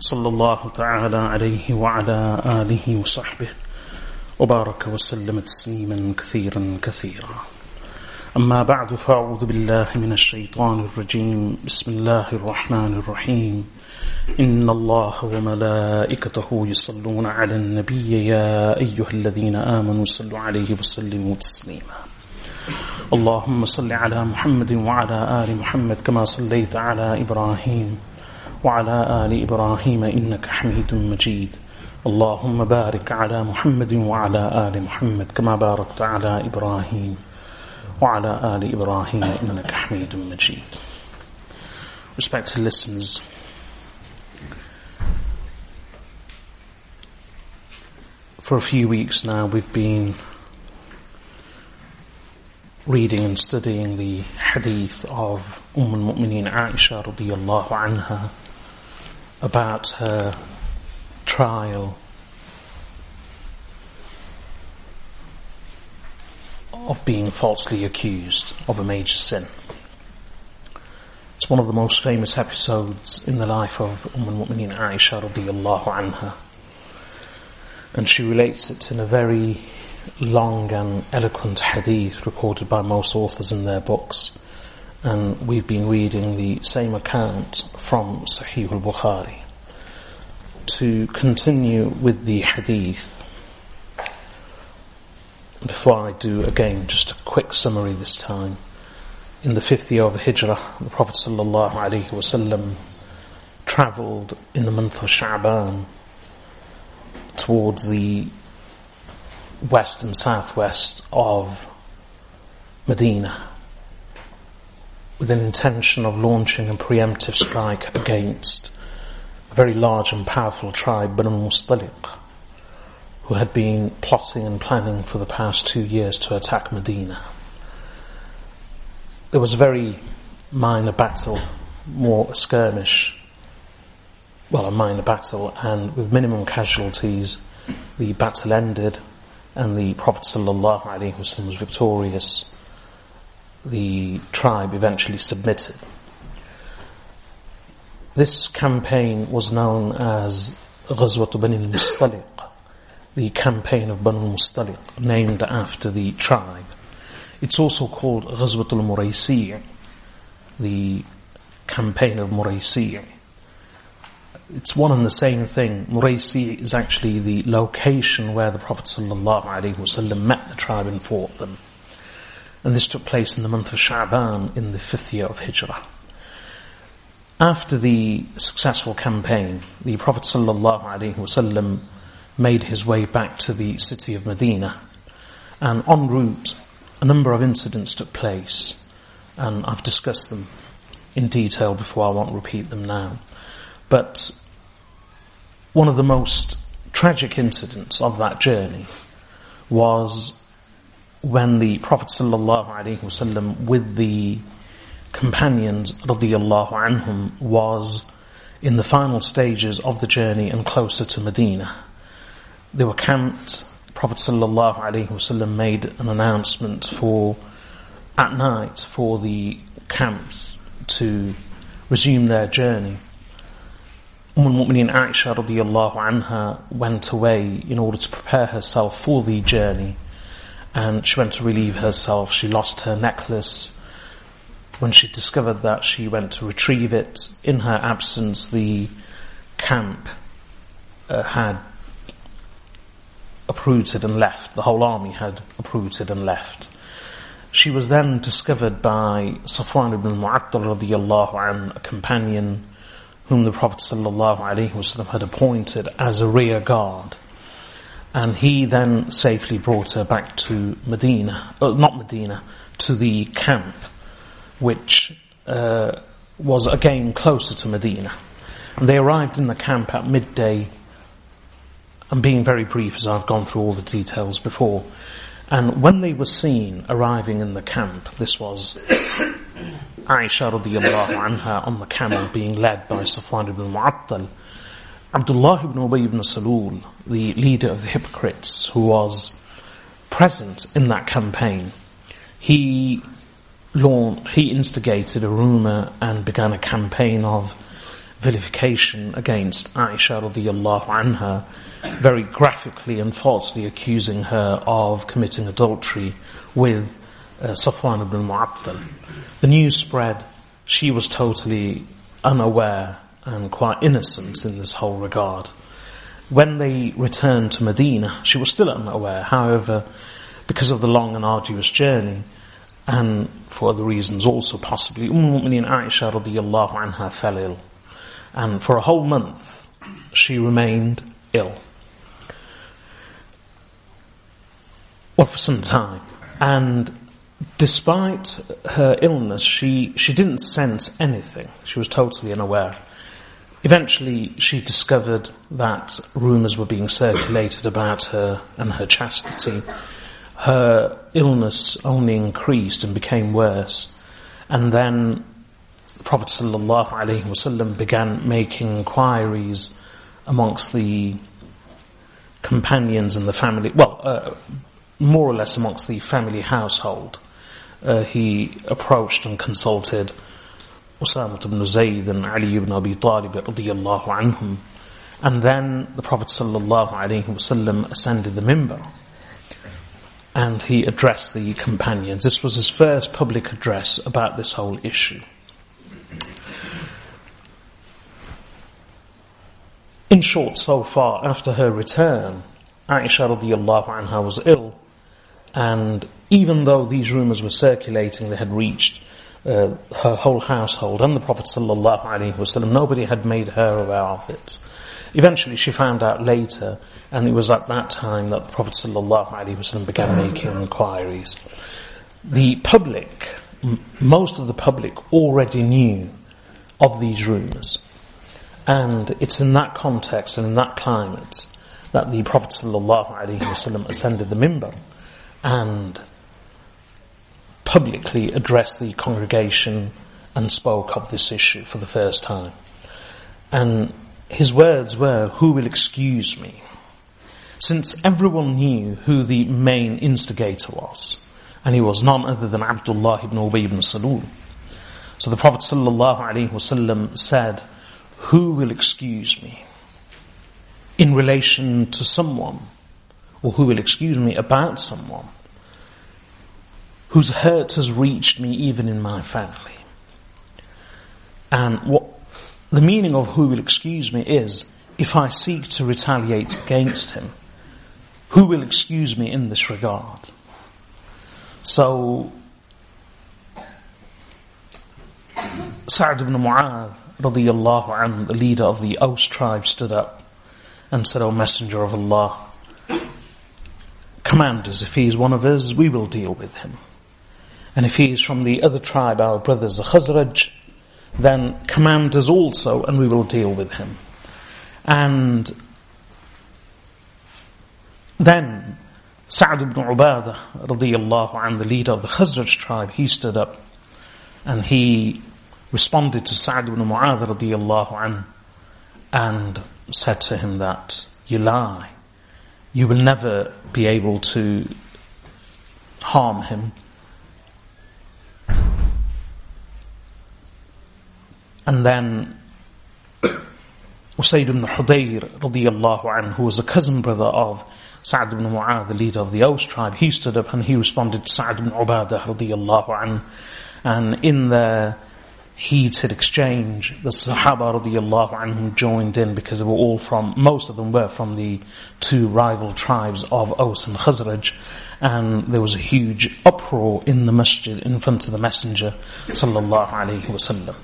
صلى الله تعالى عليه وعلى آله وصحبه وبارك وسلم تسليما كثيرا كثيرا. أما بعد فأعوذ بالله من الشيطان الرجيم. بسم الله الرحمن الرحيم. إن الله وملائكته يصلون على النبي يا أيها الذين آمنوا صلوا عليه وسلموا تسليما. اللهم صل على محمد وعلى آل محمد كما صليت على إبراهيم. وعلى آل إبراهيم إنك حميد مجيد اللهم بارك على محمد وعلى آل محمد كما باركت على إبراهيم وعلى آل إبراهيم إنك حميد مجيد Respected listeners, for a few weeks now we've been reading and studying the hadith of Umm al-Mu'mineen Aisha radiyallahu anha about her trial of being falsely accused of a major sin. It's one of the most famous episodes in the life of Umm al-Mu'mineen Aisha radiyallahu anha. And she relates it in a very long and eloquent hadith recorded by most authors in their books. And we've been reading the same account from Sahih al-Bukhari. To continue with the hadith, before I do again just a quick summary this time. In the fifth year of the Hijrah, the Prophet sallallahu alaihi wasallam travelled in the month of Sha'ban towards the west and southwest of Medina with an intention of launching a preemptive strike against a very large and powerful tribe, Banu Mustaliq, who had been plotting and planning for the past two years to attack Medina. There was a very minor battle, more a skirmish, well, a minor battle, and with minimum casualties, the battle ended and the Prophet ﷺ was victorious. The tribe eventually submitted. This campaign was known as Ghazwat Bani al-Mustaliq, the campaign of Bani al-Mustaliq, named after the tribe. It's also called Ghazwat al-Muraysi', the campaign of Muraysi'. It's one and the same thing. Muraysi is actually the location where the Prophet ﷺ met the tribe and fought them. And this took place in the month of Sha'ban in the fifth year of Hijrah. After the successful campaign, the Prophet ﷺ made his way back to the city of Medina. And en route, a number of incidents took place. And I've discussed them in detail before, I won't repeat them now. But one of the most tragic incidents of that journey was when the Prophet ﷺ with the companions radiallahu anhum was in the final stages of the journey and closer to Medina. They were camped. Prophet ﷺ made an announcement for at night for the camps to resume their journey. Umm al-Mu'mineen Aisha anha went away in order to prepare herself for the journey and she went to relieve herself. She lost her necklace. When she discovered that, she went to retrieve it. In her absence, the camp uh, had uprooted and left. The whole army had uprooted and left. She was then discovered by Safwan ibn Mu'attal radiallahu an, a companion whom the Prophet ﷺ had appointed as a rear guard. And he then safely brought her back to Medina, uh, not Medina, to the camp, which uh, was again closer to Medina. And they arrived in the camp at midday I'm being very brief as I've gone through all the details before. And when they were seen arriving in the camp, this was Aisha radiallahu anha on the camel being led by Safwan ibn Mu'attal. Abdullah ibn Ubay ibn Salul, the leader of the hypocrites who was present in that campaign, he launched, he instigated a rumor and began a campaign of vilification against Aisha radiallahu anha, very graphically and falsely accusing her of committing adultery with uh, Safwan ibn Mu'attal. The news spread, she was totally unaware and quite innocent in this whole regard. When they returned to Medina, she was still unaware. However, because of the long and arduous journey, and for other reasons also possibly, Umm Mu'mineen Aisha radiallahu anha fell ill. And for a whole month, she remained ill. Well, for some time. And despite her illness, she, she didn't sense anything. She was totally unaware. Eventually, she discovered that rumours were being circulated about her and her chastity. Her illness only increased and became worse. And then the Prophet ﷺ began making inquiries amongst the companions and the family, well, uh, more or less amongst the family household. Uh, he approached and consulted Usama ibn Zayd and Ali ibn Abi Talib radiyallahu anhum. And then the Prophet sallallahu alaihi wasallam ascended the mimbar and he addressed the companions. This was his first public address about this whole issue. In short, so far, after her return, Aisha radiallahu anha was ill, and even though these rumours were circulating, they had reached uh, her whole household and the Prophet sallallahu alaihi wasallam. Nobody had made her aware of it. Eventually, she found out later, and it was at that time that the Prophet sallallahu alaihi wasallam began making inquiries. The public, m- most of the public, already knew of these rumours, and it's in that context and in that climate that the Prophet sallallahu alaihi wasallam ascended the mimbar and publicly addressed the congregation and spoke of this issue for the first time. And his words were, Who will excuse me? Since everyone knew who the main instigator was, and he was none other than Abdullah ibn Ubay ibn Salul. So the Prophet ﷺ said, Who will excuse me? In relation to someone, or who will excuse me about someone whose hurt has reached me even in my family. And what the meaning of who will excuse me is if I seek to retaliate against him, who will excuse me in this regard? So, Sa'd ibn Mu'adh, radiyallahu anhu, the leader of the Aus tribe, stood up and said, O Messenger of Allah, command us, if he is one of us, we will deal with him. And if he is from the other tribe, our brothers, the Khazraj, then command us also and we will deal with him. And then Sa'd ibn Ubadah radiyallahu anh, the leader of the Khazraj tribe, he stood up and he responded to Sa'd ibn Mu'adh radiyallahu anh, and said to him that you lie. You will never be able to harm him And then Usayd ibn Hudayr radiallahu anhu, who was a cousin brother of Sa'd ibn Mu'adh, the leader of the Aus tribe, he stood up and he responded to Sa'd ibn Ubadah radiallahu anhu. And in their heated exchange, the Sahaba radiallahu anhum joined in because they were all from, most of them were from the two rival tribes of Aus and Khazraj. And there was a huge uproar in the masjid in front of the Messenger sallallahu alayhi wasallam.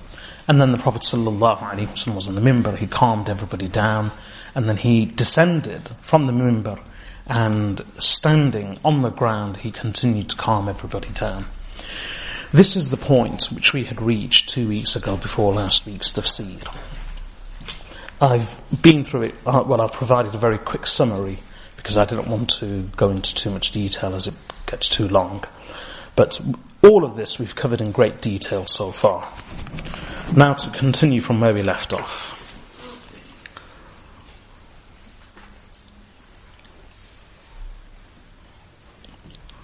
And then the Prophet ﷺ was on the mimbar, he calmed everybody down, and then he descended from the mimbar, and standing on the ground, he continued to calm everybody down. This is the point which we had reached two weeks ago before last week's tafsir. I've been through it, uh, well, I've provided a very quick summary because I didn't want to go into too much detail as it gets too long. But all of this we've covered in great detail so far. Now to continue from where we left off.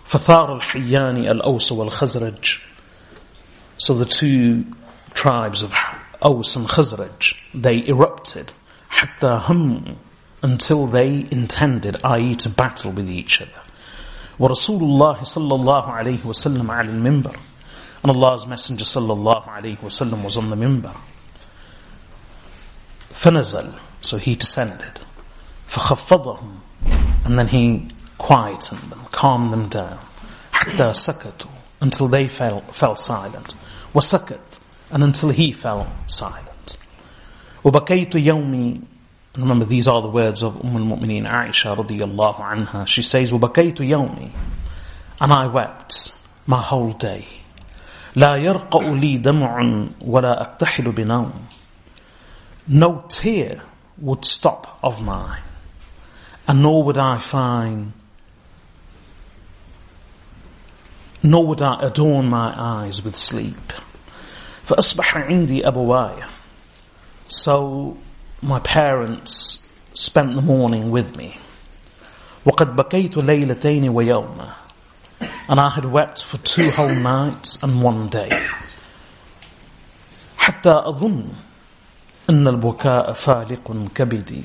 فثار الحيان الأوس والخزرج So the two tribes of Aus and Khazraj, they erupted حتى هم until they intended, i.e. to battle with each other. ورسول الله صلى الله عليه وسلم على المنبر and Allah's Messenger صلى الله عليه وسلم was on the minbar. فنزل so he descended فخفضهم and then he quietened them, calmed them down حتى سكتوا until they fell, fell silent وسكت and until he fell silent وبكيت يومي and remember these are the words of Umm al-Mu'mineen Aisha radiyallahu anha she says وبكيت يومي and I wept my whole day لا يرقأ لي دمع ولا أكتحل بنوم no tear would stop of mine and nor would I find nor would I adorn my eyes with sleep. فأصبح عندي أبواي. So my parents spent the morning with me. وقد بكيت ليلتين ويوما. And I had wept for two whole nights and one day. حتى أظن أن البكاء فالق كبدي.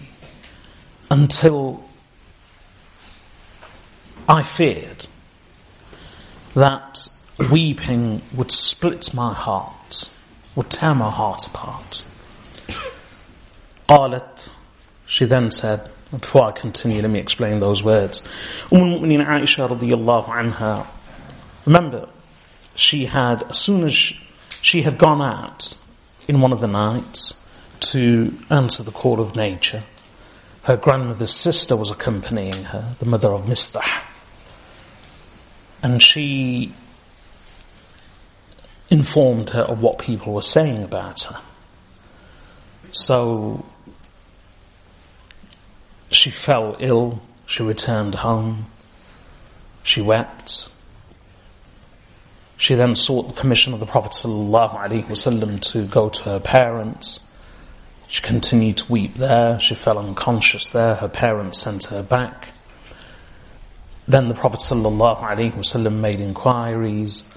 Until I feared that weeping would split my heart, would tear my heart apart. قالت, she then said, before I continue, let me explain those words. Umm al-Mu'mineen Aisha anha, remember, she had, as soon as she, she had gone out in one of the nights to answer the call of nature, her grandmother's sister was accompanying her, the mother of Mistah and she informed her of what people were saying about her. So she fell ill, she returned home, she wept. She then sought the permission of the Prophet ﷺ to go to her parents. She continued to weep there, she fell unconscious there, her parents sent her back. Then the Prophet ﷺ made inquiries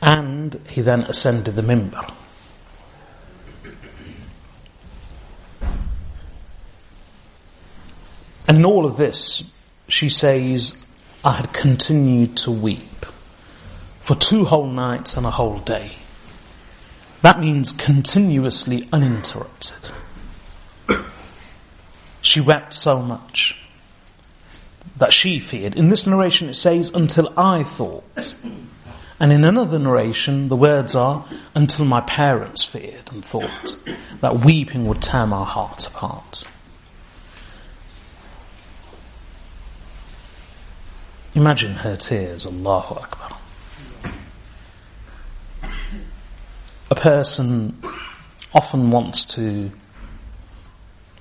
and he then ascended the mimbar. And in all of this, she says, I had continued to weep for two whole nights and a whole day. That means continuously uninterrupted. She wept so much that she feared. In this narration it says, until I thought. And in another narration, the words are, until my parents feared and thought that weeping would tear my heart apart. Imagine her tears, Allahu Akbar. A person often wants to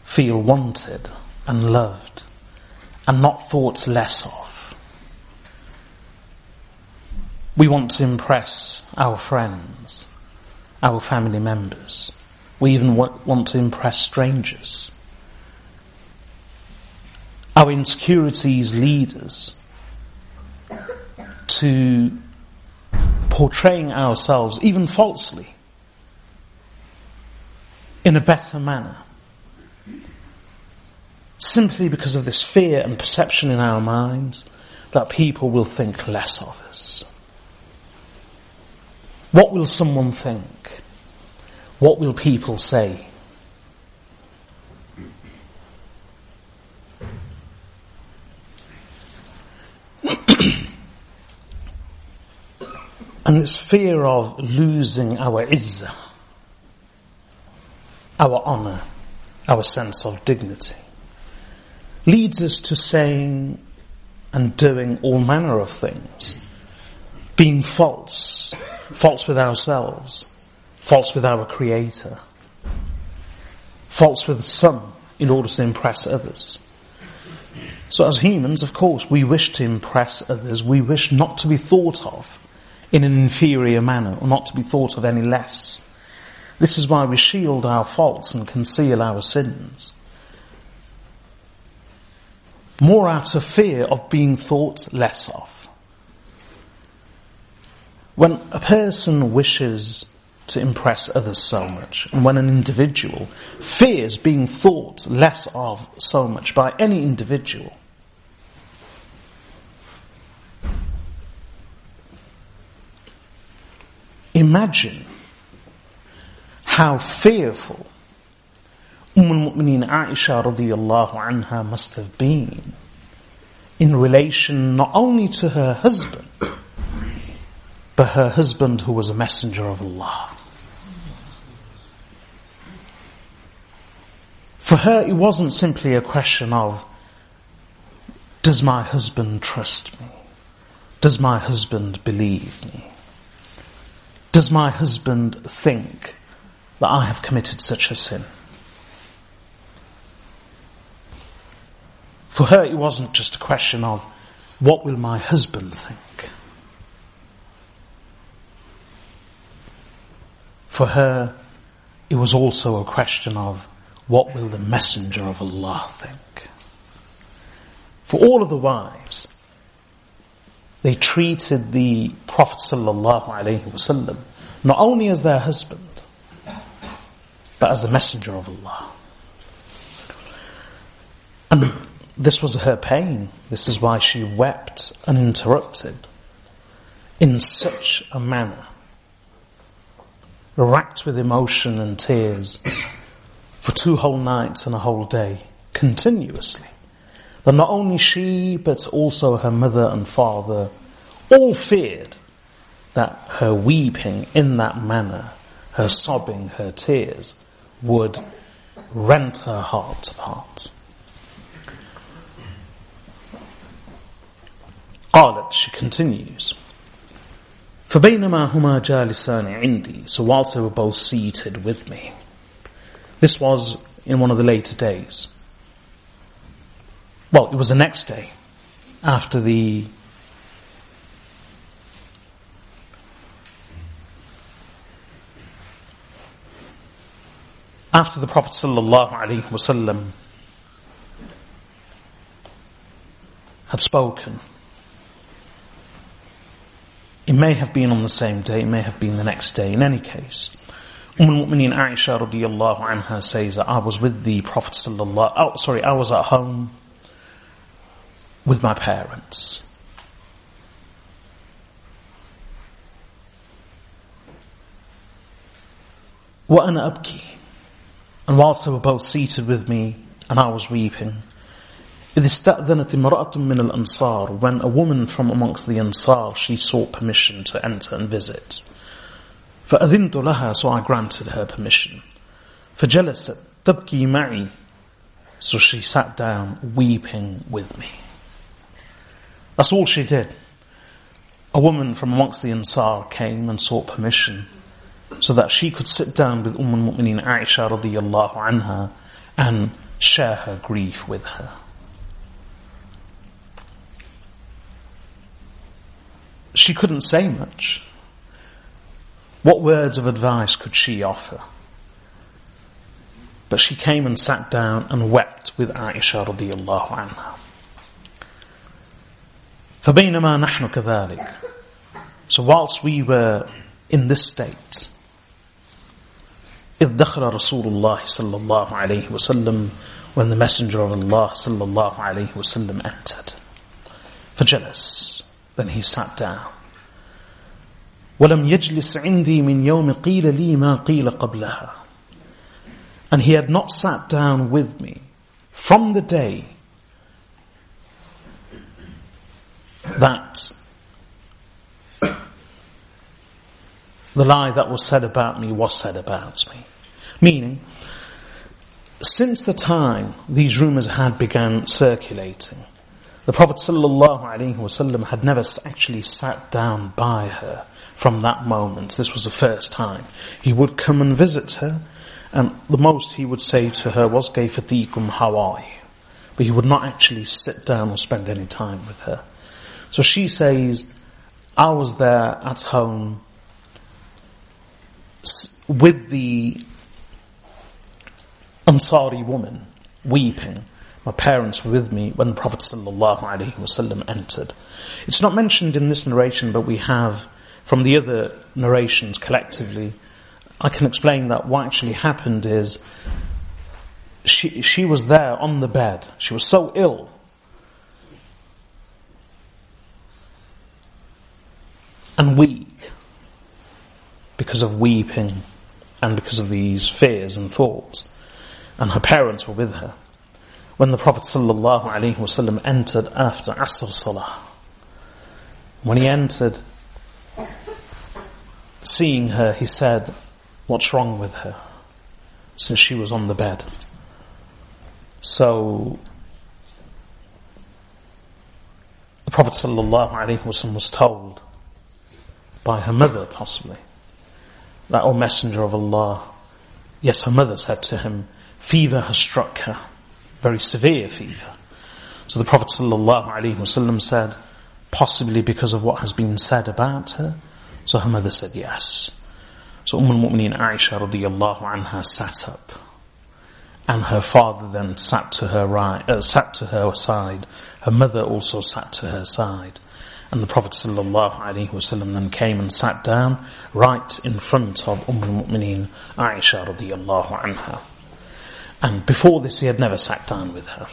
feel wanted and loved and not thought less of. We want to impress our friends, our family members. We even want to impress strangers. Our insecurities lead us to portraying ourselves, even falsely, in a better manner simply because of this fear and perception in our minds that people will think less of us. What will someone think? What will people say? and this fear of losing our izzah, our honour, our sense of dignity leads us to saying and doing all manner of things. Being false, false with ourselves, false with our Creator, false with some in order to impress others. So as humans, of course, we wish to impress others. We wish not to be thought of in an inferior manner or not to be thought of any less. This is why we shield our faults and conceal our sins. More out of fear of being thought less of. When a person wishes to impress others so much, and when an individual fears being thought less of so much by any individual, imagine how fearful Umm al-Mu'mineen Aisha radiyallahu anha must have been in relation not only to her husband, but her husband who was a messenger of Allah. For her, it wasn't simply a question of, does my husband trust me? Does my husband believe me? Does my husband think that I have committed such a sin? For her, it wasn't just a question of, what will my husband think? For her, it was also a question of what will the messenger of Allah think? For all of the wives, they treated the Prophet wasallam not only as their husband, but as the messenger of Allah. And this was her pain. This is why she wept uninterrupted in such a manner racked with emotion and tears for two whole nights and a whole day, continuously That not only she, but also her mother and father all feared that her weeping in that manner, her sobbing, her tears, would rent her heart apart. قالت, she continues, فبينما هما جالسان عندي so whilst they were both seated with me this was in one of the later days well it was the next day after the after the Prophet sallallahu alaihi wasallam had spoken it may have been on the same day, it may have been the next day. In any case, Umm al-Mu'mineen Aisha radiallahu anha says that I was with the Prophet sallallahu, oh, sorry, I was at home with my parents. وأنا أبكي and whilst they were both seated with me and I was weeping إذ استأذنت امرأة من الأنصار when a woman from amongst the Ansar she sought permission to enter and visit. فأذنت لها so I granted her permission. فجلست تبكي معي so she sat down weeping with me. That's all she did. A woman from amongst the Ansar came and sought permission so that she could sit down with Umm al-Mu'mineen Aisha radiyallahu anha and share her grief with her. she couldn't say much. What words of advice could she offer? But she came and sat down and wept with Aisha radiallahu anha. فبينما نحن كذلك So whilst we were in this state إذ دخل رسول الله صلى الله عليه وسلم when the messenger of Allah صلى الله عليه وسلم entered فجلس then he sat down. ولم يجلس عندي من يوم قيل لي ما قيل قبلها. And he had not sat down with me from the day that the lie that was said about me was said about me. Meaning, since the time these rumours had begun circulating, the Prophet ﷺ had never actually sat down by her from that moment. This was the first time. He would come and visit her, And the most he would say to her was, Gayfatikum, how are you? But he would not actually sit down or spend any time with her. So she says, I was there at home with the Ansari woman weeping. My parents were with me when the Prophet ﷺ entered. It's not mentioned in this narration, but we have from the other narrations collectively. I can explain that what actually happened is she, she was there on the bed. She was so ill. And weak because of weeping and because of these fears and thoughts. And her parents were with her. When the Prophet ﷺ entered after Asr Salah, when he entered, seeing her, he said, what's wrong with her? Since she was on the bed. So, the Prophet ﷺ was told by her mother possibly, that, O Messenger of Allah, yes, her mother said to him, fever has struck her, very severe fever. So the Prophet ﷺ said, possibly because of what has been said about her. So her mother said yes. So Umm al-Mu'mineen Aisha radiallahu anha sat up. And her father then sat to her right, uh, sat to her side. Her mother also sat to her side. And the Prophet ﷺ then came and sat down right in front of Umm al-Mu'mineen Aisha radiallahu anha. And before this he had never sat down with her.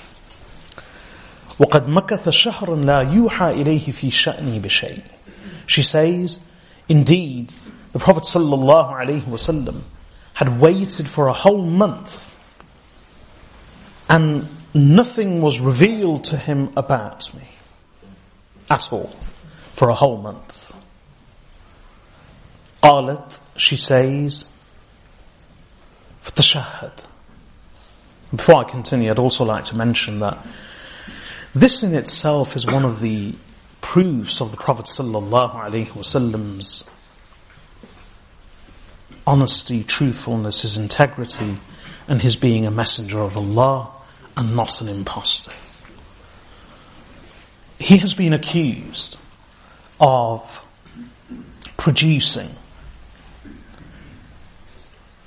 وقد مكث شهرا لا يوحى إليه في شأني بشيء. She says, indeed, the Prophet sallallahu alaihi wasallam had waited for a whole month and nothing was revealed to him about me at all for a whole month. قالت, she says, فتشهد. Before I continue, I'd also like to mention that this in itself is one of the proofs of the Prophet sallallahu alaihi wasallam's honesty, truthfulness, his integrity, and his being a messenger of Allah and not an impostor. He has been accused of producing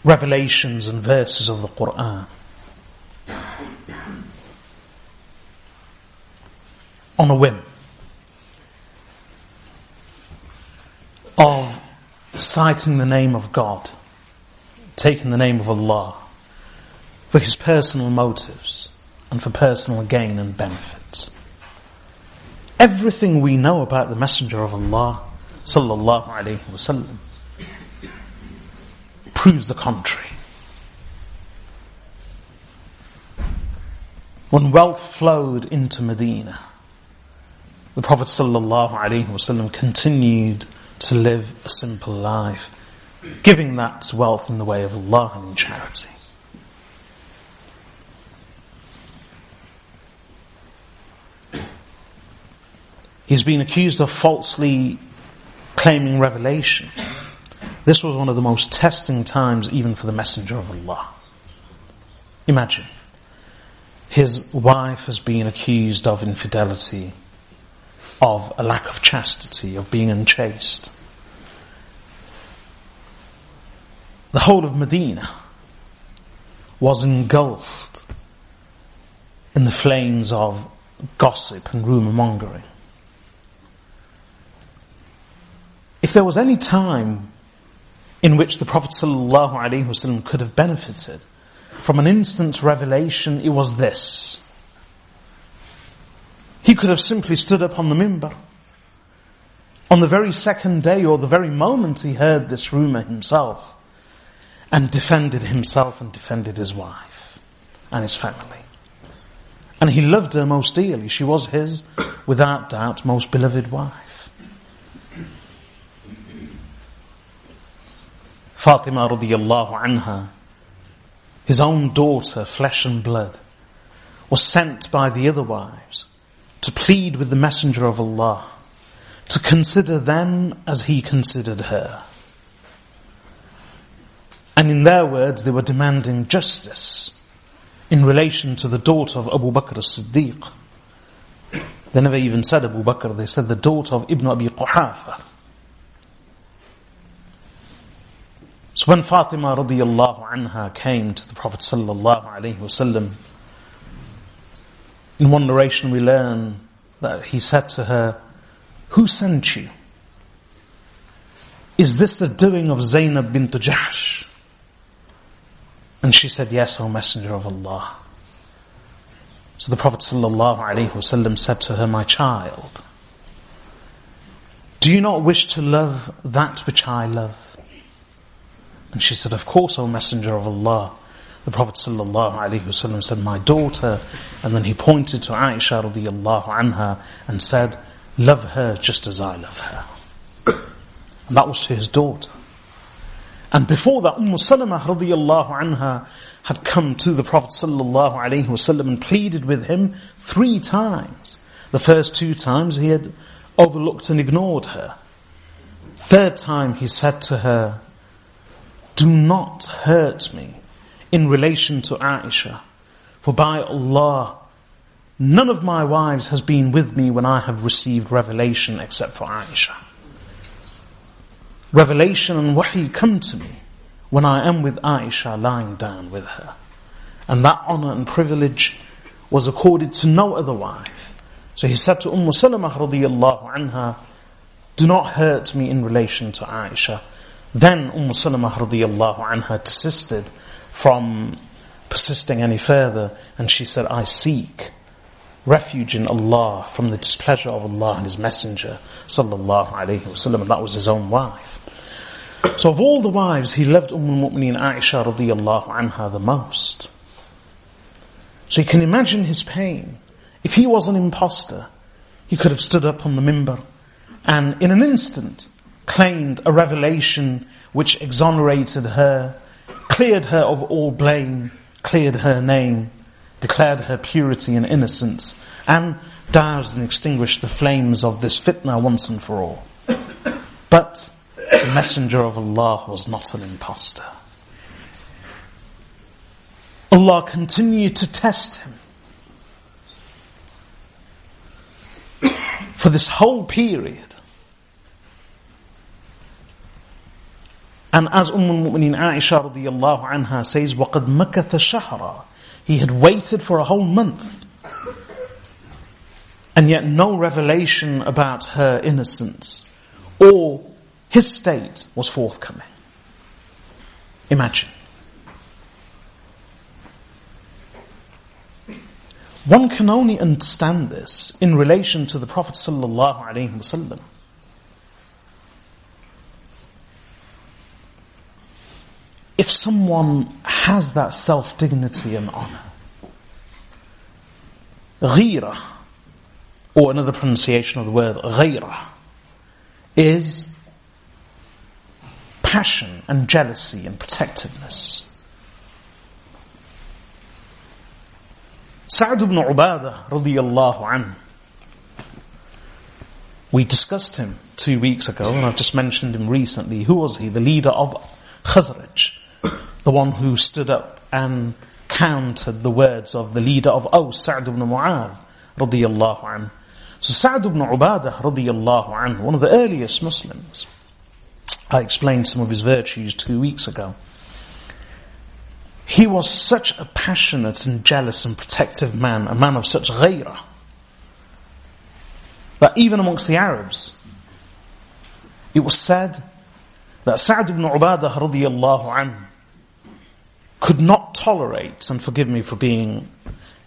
revelations and verses of the Quran on a whim of citing the name of God, taking the name of Allah for his personal motives and for personal gain and benefit. Everything we know about the Messenger of Allah sallallahu alaihi wasallam proves the contrary. When wealth flowed into Medina, the Prophet sallallahu alaihi wasallam continued to live a simple life, giving that wealth in the way of Allah and charity. He's been accused of falsely claiming revelation. This was one of the most testing times even for the Messenger of Allah. Imagine. His wife has been accused of infidelity, of a lack of chastity, of being unchaste. The whole of Medina was engulfed in the flames of gossip and rumour mongering. If there was any time in which the Prophet ﷺ could have benefited from an instant revelation, it was this. He could have simply stood up on the mimbar. On the very second day or the very moment he heard this rumor himself and defended himself and defended his wife and his family. And he loved her most dearly. She was his, without doubt, most beloved wife. Fatima radiallahu anha, his own daughter, flesh and blood, was sent by the other wives to plead with the Messenger of Allah, to consider them as he considered her. And in their words, they were demanding justice in relation to the daughter of Abu Bakr as-Siddiq. They never even said Abu Bakr, they said the daughter of Ibn Abi Quhafa. So when Fatima radiallahu anha came to the Prophet sallallahu alaihi wasallam, in one narration we learn that he said to her, Who sent you? Is this the doing of Zainab bint Jahsh? And she said, Yes, O Messenger of Allah. So the Prophet ﷺ said to her, My child, do you not wish to love that which I love? And she said, Of course, O Messenger of Allah. The Prophet ﷺ said, My daughter. And then he pointed to Aisha radiallahu anha and said, Love her just as I love her. And that was to his daughter. And before that, Umm Salamah radiallahu anha had come to the Prophet wasallam and pleaded with him three times. The first two times he had overlooked and ignored her. Third time he said to her, do not hurt me in relation to Aisha, for by Allah, none of my wives has been with me when I have received revelation except for Aisha. Revelation and wahi come to me when I am with Aisha lying down with her. And that honor and privilege was accorded to no other wife. So he said to Umm Salamah radiyallahu anha, do not hurt me in relation to Aisha. Then Umm Salamah radiyallahu anha desisted from persisting any further and she said, I seek refuge in Allah from the displeasure of Allah and His Messenger sallallahu alayhi wasallam. And that was his own wife. So of all the wives, he loved Umm al-Mu'mineen Aisha radiyallahu anha the most. So you can imagine his pain. If he was an impostor, he could have stood up on the mimbar and in an instant claimed a revelation which exonerated her, cleared her of all blame, cleared her name, declared her purity and innocence, and doused and extinguished the flames of this fitna once and for all. But the Messenger of Allah was not an impostor. Allah continued to test him. For this whole period. And as Umm al-Mu'mineen Aisha radiallahu anha says, وَقَدْ مَكَثَ شَهْرًا He had waited for a whole month. And yet no revelation about her innocence or his state was forthcoming. Imagine. One can only understand this in relation to the Prophet sallallahu alaihi wasallam. If someone has that self-dignity and honor, ghira, or another pronunciation of the word ghira, is passion and jealousy and protectiveness. Sa'd ibn Ubadah radiyallahu anhu. We discussed him two weeks ago and I've just mentioned him recently. Who was he? The leader of Khazraj. The one who stood up and countered the words of the leader of Aws, Sa'd ibn Mu'adh radiyallahu anhu. So Sa'd ibn Ubadah radiyallahu anhu, one of the earliest Muslims, I explained some of his virtues two weeks ago. He was such a passionate and jealous and protective man, a man of such ghayrah, that even amongst the Arabs, it was said that Sa'd ibn Ubadah radiallahu anhu could not tolerate, and forgive me for being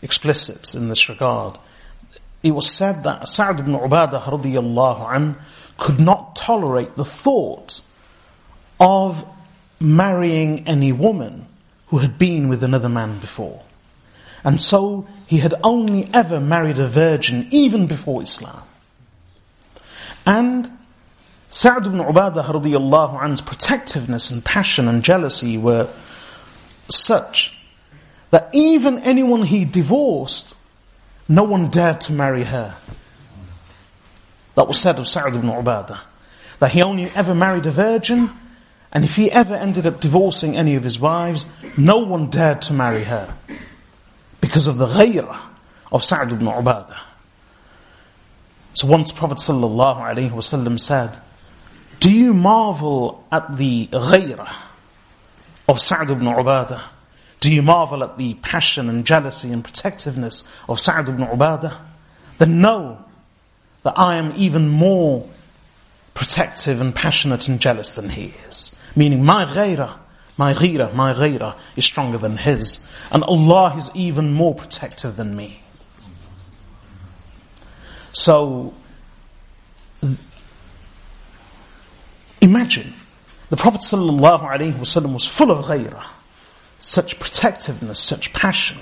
explicit in this regard, it was said that Sa'd ibn Ubadah radiallahu anhu could not tolerate the thought of marrying any woman who had been with another man before. And so he had only ever married a virgin even before Islam. And Sa'd ibn Ubadah radiallahu anh's protectiveness and passion and jealousy were such that even anyone he divorced, no one dared to marry her. That was said of Sa'd ibn Ubadah. That he only ever married a virgin And if he ever ended up divorcing any of his wives, no one dared to marry her because of the ghayrah of Sa'd ibn Ubadah. So once Prophet sallallahu alaihi wasallam said, "Do you marvel at the ghayrah of Sa'd ibn Ubadah? Do you marvel at the passion and jealousy and protectiveness of Sa'd ibn Ubadah? Then know that I am even more protective and passionate and jealous than he is. Meaning my ghayrah, my ghira, my ghayrah is stronger than his. And Allah is even more protective than me. So, imagine, the Prophet ﷺ was full of ghayrah, such protectiveness, such passion.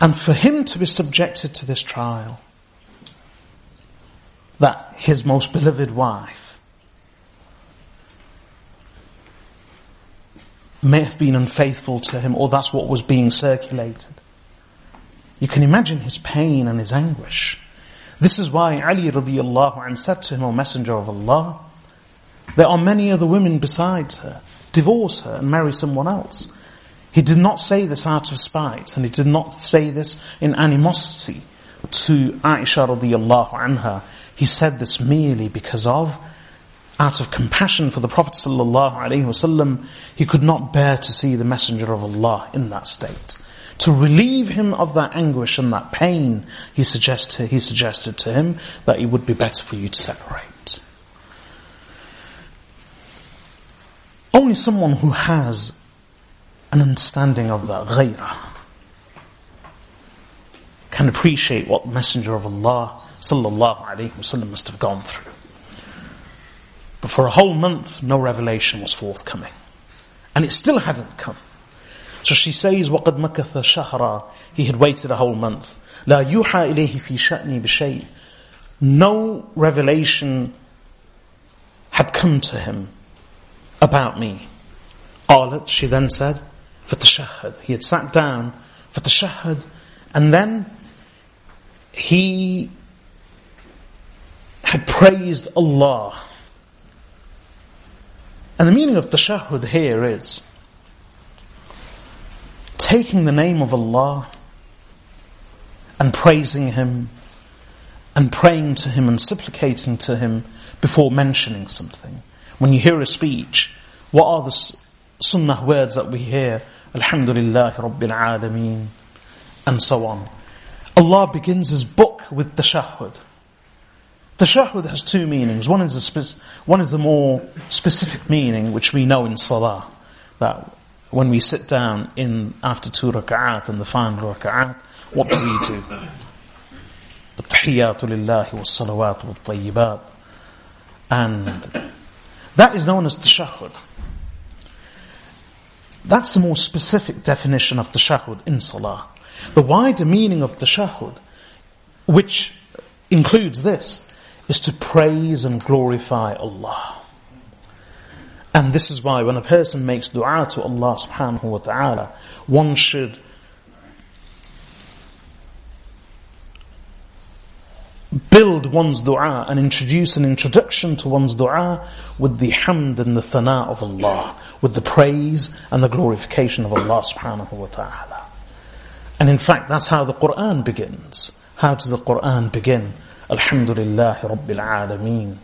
And for him to be subjected to this trial, that his most beloved wife may have been unfaithful to him, or that's what was being circulated. You can imagine his pain and his anguish. This is why Ali radiallahu anh said to him, O Messenger of Allah, there are many other women besides her. Divorce her and marry someone else. He did not say this out of spite, and he did not say this in animosity to Aisha radiallahu anha. He said this merely because of, out of compassion for the Prophet sallallahu alaihi wasallam, he could not bear to see the Messenger of Allah in that state. To relieve him of that anguish and that pain, he suggested, he suggested to him that it would be better for you to separate. Only someone who has an understanding of the ghayrah can appreciate what the Messenger of Allah sallallahu alaihi wasallam must have gone through. But for a whole month, no revelation was forthcoming. And it still hadn't come. So she says, وَقَدْ مَكَثَ شَهْرًا He had waited a whole month. لَا يُوحَى إِلَيْهِ فِي شَأْنِي بِشَيْءٍ No revelation had come to him about me. قالت, she then said, فَتَشَهَّد He had sat down, فَتَشَهَّد And then he had praised Allah. And the meaning of tashahhud here is taking the name of Allah and praising Him and praying to Him and supplicating to Him before mentioning something. When you hear a speech, what are the sunnah words that we hear? Alhamdulillah Rabbil Alameen and so on. Allah begins His book with tashahhud. Tashahhud has two meanings. One is, the one is the more specific meaning, which we know in Salah, that when we sit down in after two rak'at and the final rak'at, what do we do? التحيات لله والصلوات والطيبات and that is known as tashahhud. That's the more specific definition of tashahhud in salah. The wider meaning of tashahhud, which includes this, is to praise and glorify Allah. And this is why when a person makes dua to Allah subhanahu wa ta'ala, one should build one's dua and introduce an introduction to one's dua with the hamd and the thana of Allah, with the praise and the glorification of Allah subhanahu wa ta'ala. And in fact, that's how the Quran begins. How does the Quran begin? Alhamdulillah Rabbil Alameen.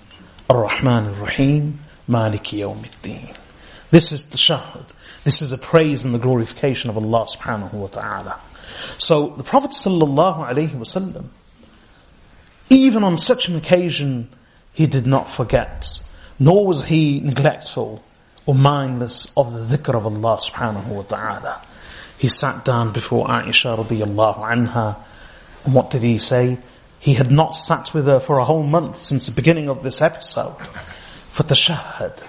Ar-Rahman Ar-Rahim. Maliki Yawmiddin. This is the shahad. This is a praise and the glorification of Allah subhanahu wa ta'ala. So the Prophet sallallahu alaihi wasallam, even on such an occasion, he did not forget, nor was he neglectful or mindless of the dhikr of Allah subhanahu wa ta'ala. He sat down before Aisha radiallahu anha, and what did he say? He had not sat with her for a whole month since the beginning of this episode. فَتَشَهَّدْ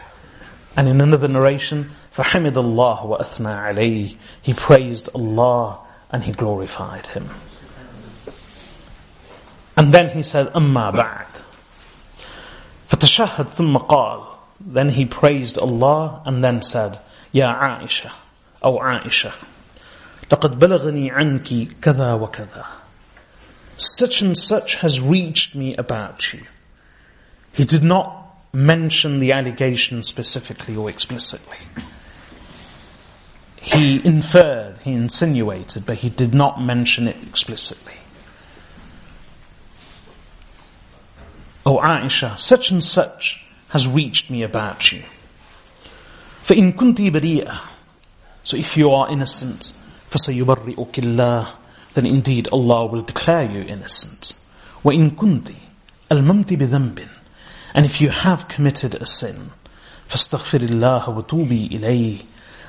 And in another narration, فَحَمِدَ اللَّهُ وَأَثْنَى عَلَيْهِ He praised Allah and he glorified Him. And then he said, أَمَّا بَعْدْ فَتَشَهَّدْ ثُمَّ قَالْ Then he praised Allah and then said, يا عائشة أو عائشة لقد بلغني عنك كذا وكذا such and such has reached me about you. He did not mention the allegation specifically or explicitly. He inferred, he insinuated, but he did not mention it explicitly. O Aisha, such and such has reached me about you. فإن كنت بريئة So if you are innocent, فسيبرئك الله Then indeed Allah will declare you innocent. وإن كنت الممت بذنب And if you have committed a sin, فاستغفر الله وتوبي إليه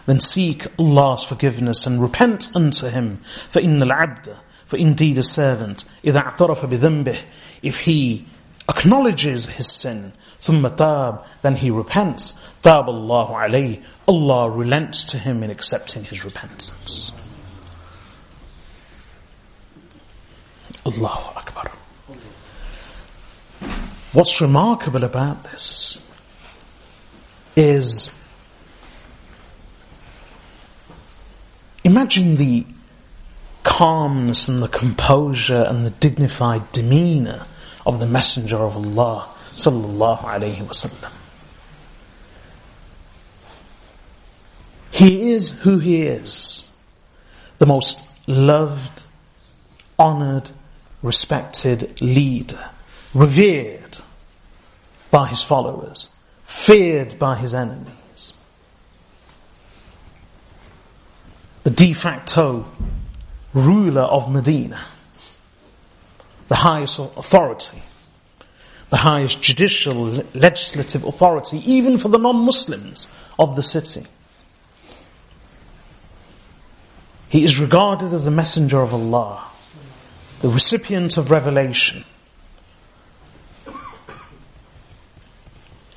Then seek Allah's forgiveness and repent unto Him. فإن العبد For indeed a servant, إذا اعترف بذنبه If he acknowledges his sin, ثم تاب, then he repents, تاب الله عليه, Allah relents to him in accepting his repentance. Allahu Akbar. What's remarkable about this is imagine the calmness and the composure and the dignified demeanor of the Messenger of Allah sallallahu alayhi wasallam. He is who he is, the most loved, honored, respected leader, revered by his followers, feared by his enemies. The de facto ruler of Medina the highest authority, the highest judicial, legislative authority, even for the non-Muslims of the city. He is regarded as a messenger of Allah, the recipient of revelation.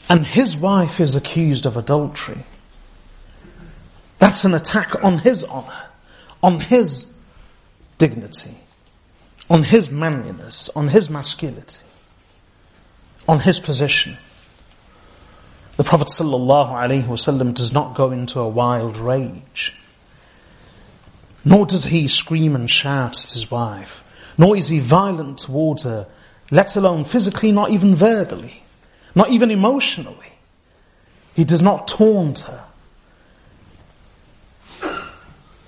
And his wife is accused of adultery. That's an attack on his honor, on his dignity on his manliness, on his masculinity, on his position. The Prophet ﷺ does not go into a wild rage. Nor does he scream and shout at his wife. Nor is he violent towards her, let alone physically, not even verbally, not even emotionally. He does not taunt her.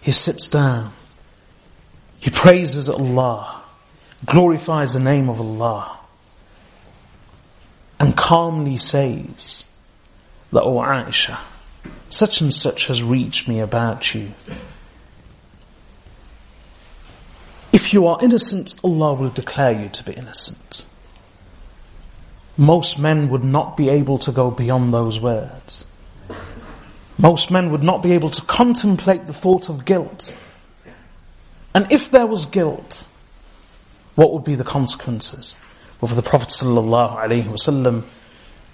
He sits down. He praises Allah glorifies the name of Allah and calmly says that, O Aisha, such and such has reached me about you. If you are innocent, Allah will declare you to be innocent. Most men would not be able to go beyond those words. Most men would not be able to contemplate the thought of guilt. And if there was guilt, what would be the consequences? Well, for the Prophet ﷺ,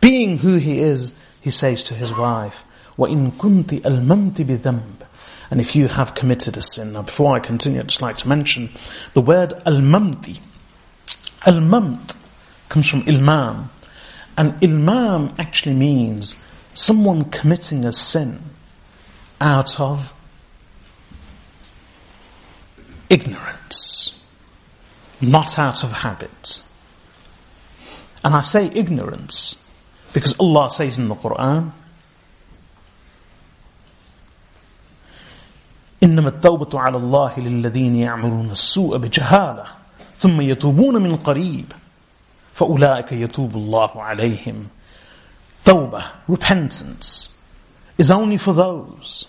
being who he is, he says to his wife, وَإِن كُنْتِ أَلْمَمْتِ بِذَنْبٍ And if you have committed a sin, now before I continue, I'd just like to mention the word al-mamti. Al-mamt comes from ilmam. And ilmam actually means someone committing a sin out of ignorance not out of habit. And I say ignorance because Allah says in the Quran, إنما التوبة على الله للذين يعملون السوء بجهالة ثم يتوبون من قريب فأولئك يتوب الله عليهم توبة repentance is only for those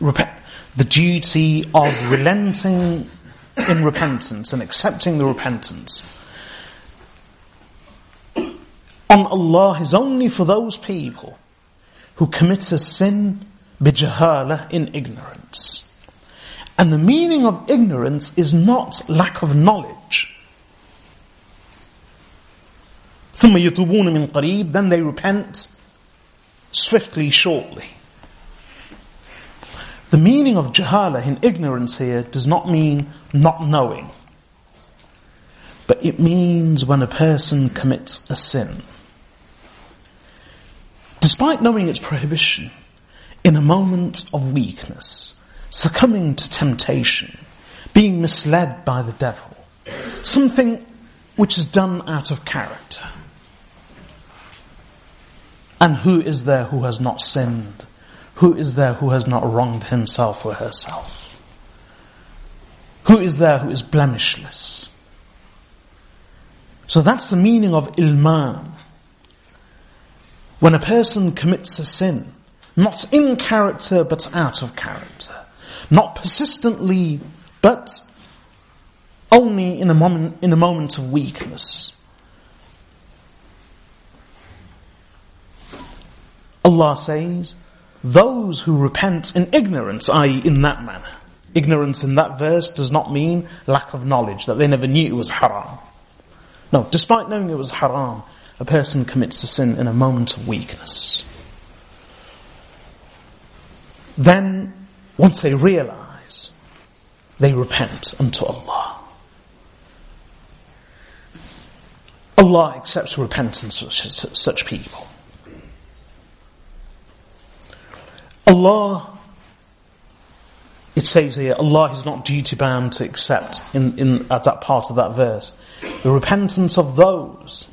the duty of relenting in repentance and accepting the repentance on Allah is only for those people who commit a sin bijahala in ignorance. And the meaning of ignorance is not lack of knowledge. ثم يتوبون من قريب then they repent swiftly shortly the meaning of jahala in ignorance here does not mean not knowing. But it means when a person commits a sin. Despite knowing its prohibition, in a moment of weakness, succumbing to temptation, being misled by the devil, something which is done out of character. And who is there who has not sinned? Who is there who has not wronged himself or herself? Who is there who is blemishless? So that's the meaning of ilmam. When a person commits a sin, not in character but out of character, not persistently but only in a moment, in a moment of weakness. Allah says, those who repent in ignorance, i.e. in that manner. Ignorance in that verse does not mean lack of knowledge, that they never knew it was haram. No, despite knowing it was haram, a person commits a sin in a moment of weakness. Then, once they realize, they repent unto Allah. Allah accepts repentance of such people. Allah, it says here, Allah is not duty bound to accept in, in at that part of that verse the repentance of those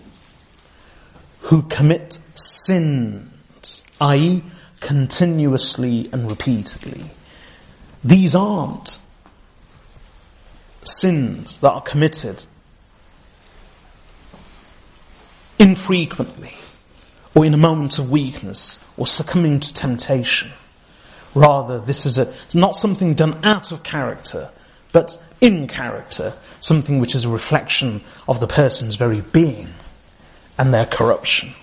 who commit sins, i.e., continuously and repeatedly. These aren't sins that are committed infrequently or in a moment of weakness or succumbing to temptation. Rather, this is a, not something done out of character, but in character, something which is a reflection of the person's very being and their corruption.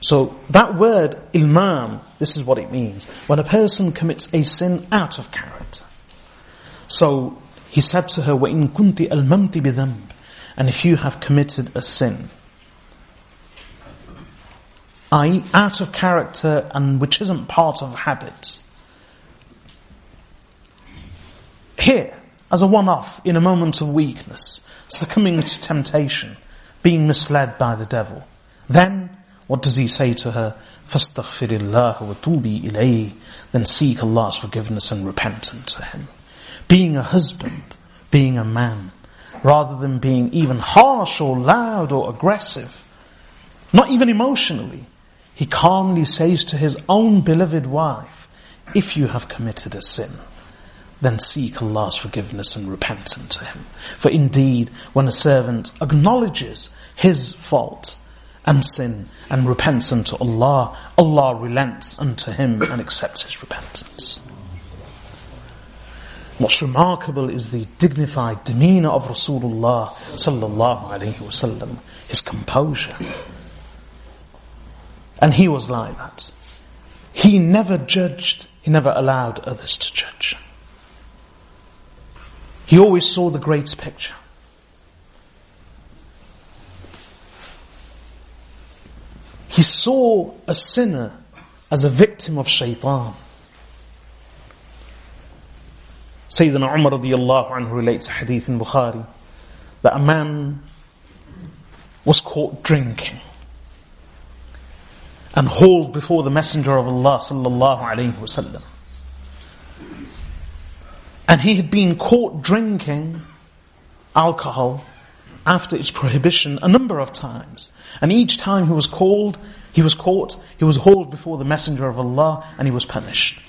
So that word, ilman, this is what it means. When a person commits a sin out of character. So he said to her, وَإِن كُنْتِ أَلْمَمْتِ بِذَنْبٍ And if you have committed a sin, i.e. out of character and which isn't part of habit. Here, as a one-off, in a moment of weakness, succumbing to temptation, being misled by the devil. Then, what does he say to her? فَاسْتَغْفِرِ اللَّهَ وَتُوبِي إِلَيْهِ Then seek Allah's forgiveness and repent unto Him. Being a husband, being a man, rather than being even harsh or loud or aggressive, not even emotionally, he calmly says to his own beloved wife, if you have committed a sin, then seek Allah's forgiveness and repent unto Him. For indeed, when a servant acknowledges his fault and sin and repents unto Allah, Allah relents unto him and accepts his repentance. What's remarkable is the dignified demeanor of Rasulullah sallallahu alaihi wasallam, his composure. And he was like that. He never judged, he never allowed others to judge. He always saw the great picture. He saw a sinner as a victim of shaitan. Sayyidina Umar radiallahu anhu relates a hadith in Bukhari that a man was caught drinking and hauled before the Messenger of Allah sallallahu alaihi wasallam. And he had been caught drinking alcohol after its prohibition a number of times. And each time he was called, he was caught, he was hauled before the Messenger of Allah and he was punished.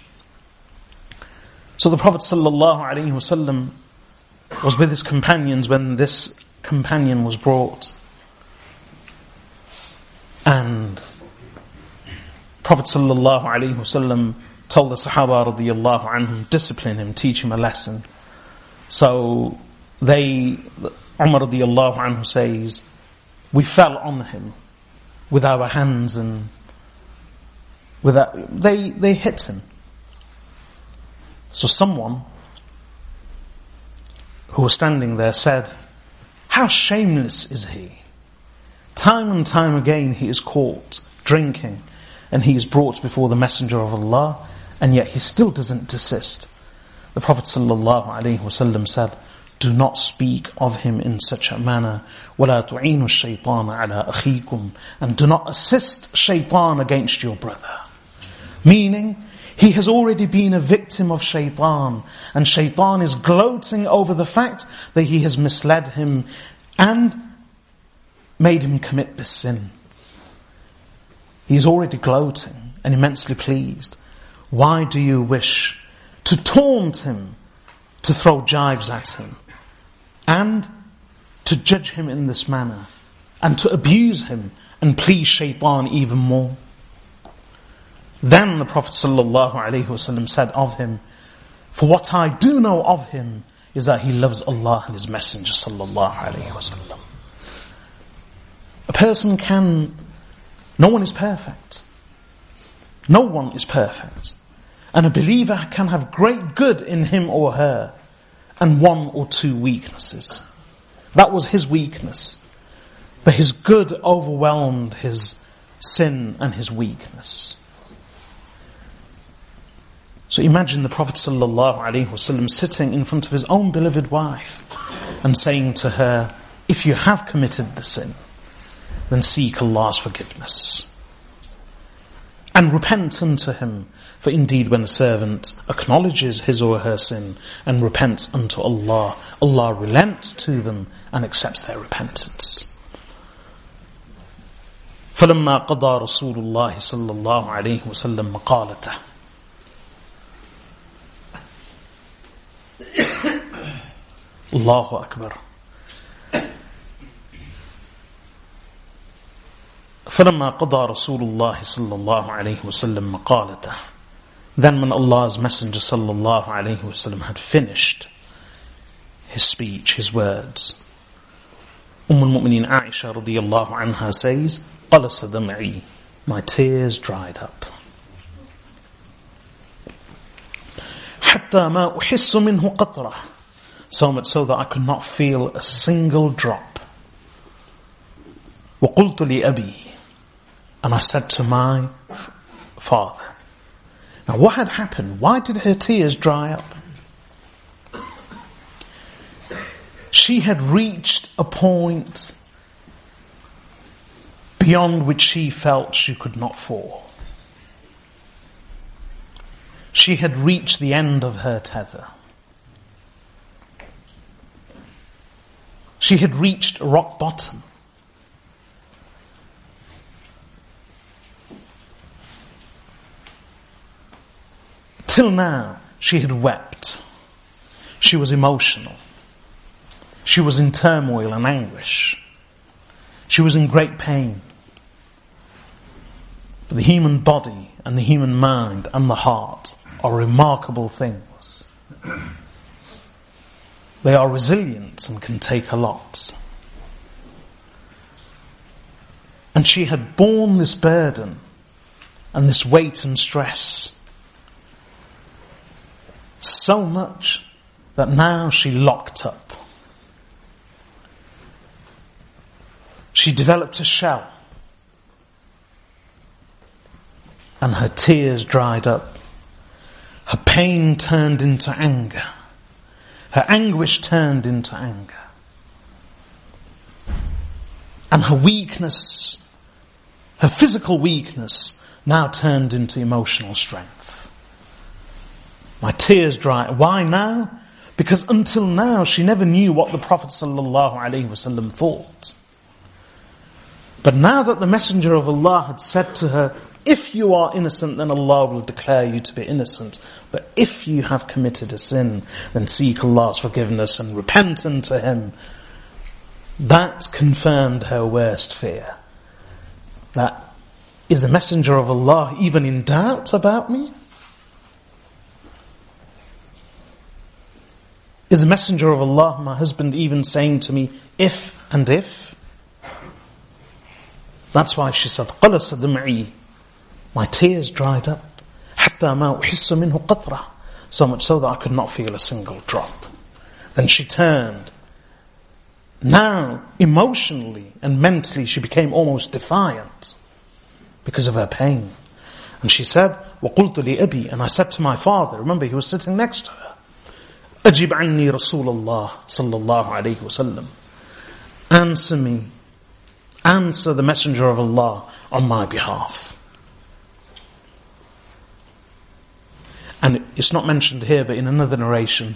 So the Prophet wasallam was with his companions when this companion was brought. And Prophet sallallahu alaihi wasallam told the Sahaba radiyallahu anhum, discipline him, teach him a lesson. So they, Umar radiyallahu anhu says, we fell on him with our hands and with our, they, they hit him. So someone who was standing there said, how shameless is he? Time and time again he is caught drinking and he is brought before the Messenger of Allah, and yet he still doesn't desist. The Prophet ﷺ said, do not speak of him in such a manner. وَلَا تُعِينُ الشَّيْطَانَ عَلَىٰ أَخِيكُمْ And do not assist shaitan against your brother. Meaning, he has already been a victim of shaitan, and shaitan is gloating over the fact that he has misled him and made him commit this sin. He is already gloating and immensely pleased. Why do you wish to taunt him, to throw jibes at him, and to judge him in this manner, and to abuse him and please shaitan even more? Then the Prophet ﷺ said of him, For what I do know of him is that he loves Allah and His Messenger. A person can, no one is perfect. No one is perfect. And a believer can have great good in him or her and one or two weaknesses. That was his weakness. But his good overwhelmed his sin and his weakness. So imagine the Prophet ﷺ sitting in front of his own beloved wife and saying to her, if you have committed the sin, then seek Allah's forgiveness. And repent unto Him, for indeed when a servant acknowledges his or her sin and repents unto Allah, Allah relents to them and accepts their repentance. فلما قضى رسول الله صلى الله عليه وسلم مقالته الله أكبر فلما قضى رسول الله صلى الله عليه وسلم مقالته Then when Allah's Messenger صلى الله عليه وسلم had finished his speech, his words, Umm al-Mu'mineen Aisha رضي الله عنها says, قلص دمعي, my tears dried up. حتى ما أحس منه قطرة so much so that I could not feel a single drop. وقلت لأبي and I said to my father. Now what had happened? Why did her tears dry up? She had reached a point beyond which she felt she could not fall. She had reached the end of her tether. She had reached rock bottom. Till now, she had wept. She was emotional. She was in turmoil and anguish. She was in great pain. But the human body and the human mind and the heart are remarkable things. They are resilient and can take a lot. And she had borne this burden and this weight and stress so much that now she locked up. She developed a shell and her tears dried up. Her pain turned into anger. Her anguish turned into anger. And her weakness, her physical weakness, now turned into emotional strength. My tears dry. Why now? Because until now she never knew what the Prophet thought. But now that the Messenger of Allah had said to her, if you are innocent, then Allah will declare you to be innocent. But if you have committed a sin, then seek Allah's forgiveness and repent unto Him. That confirmed her worst fear. That is the Messenger of Allah even in doubt about me? Is the Messenger of Allah, my husband, even saying to me, if and if? That's why she said, قَلَصَ دمعي my tears dried up. حتى ما أحس منه قطرة. So much so that I could not feel a single drop. Then she turned. Now, emotionally and mentally, she became almost defiant because of her pain. And she said, وَقُلْتُ لِأَبِي And I said to my father, remember he was sitting next to her, أَجِبْ عَنِّي رَسُولَ اللَّهِ صلى الله عليه وسلم. Answer me. Answer the messenger of Allah on my behalf. And it's not mentioned here, but in another narration,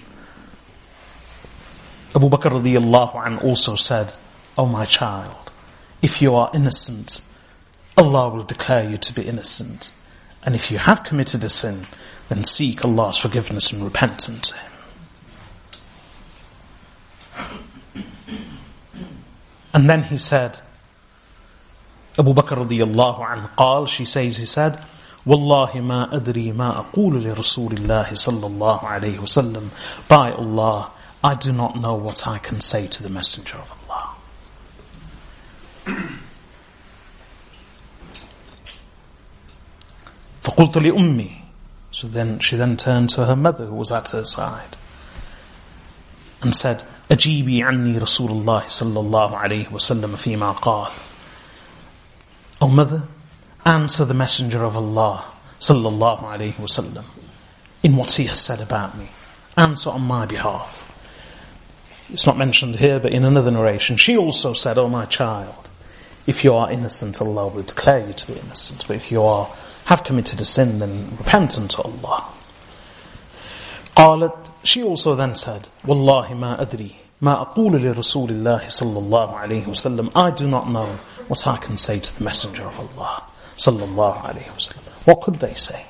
Abu Bakr radiallahu an also said, O oh my child, if you are innocent, Allah will declare you to be innocent. And if you have committed a sin, then seek Allah's forgiveness and repent unto Him. And then he said, Abu Bakr radiallahu anhu قال, she says, he said, والله ما أدري ما أقول لرسول الله صلى الله عليه وسلم By Allah, I do not know what I can say to the Messenger of Allah. فقلت لأمي So then she then turned to her mother who was at her side and said, أجيبي عني رسول الله صلى الله عليه وسلم فيما قال O mother, answer the messenger of Allah صلى الله عليه وسلم in what he has said about me. Answer on my behalf. It's not mentioned here, but in another narration, she also said, O my child, if you are innocent, Allah will declare you to be innocent. But if you are, have committed a sin, then repent unto Allah. قالت she also then said, والله ما أدري ما أقول لرسول الله صلى الله عليه وسلم I do not know what I can say to the Messenger of Allah صلى الله عليه وسلم. What could they say?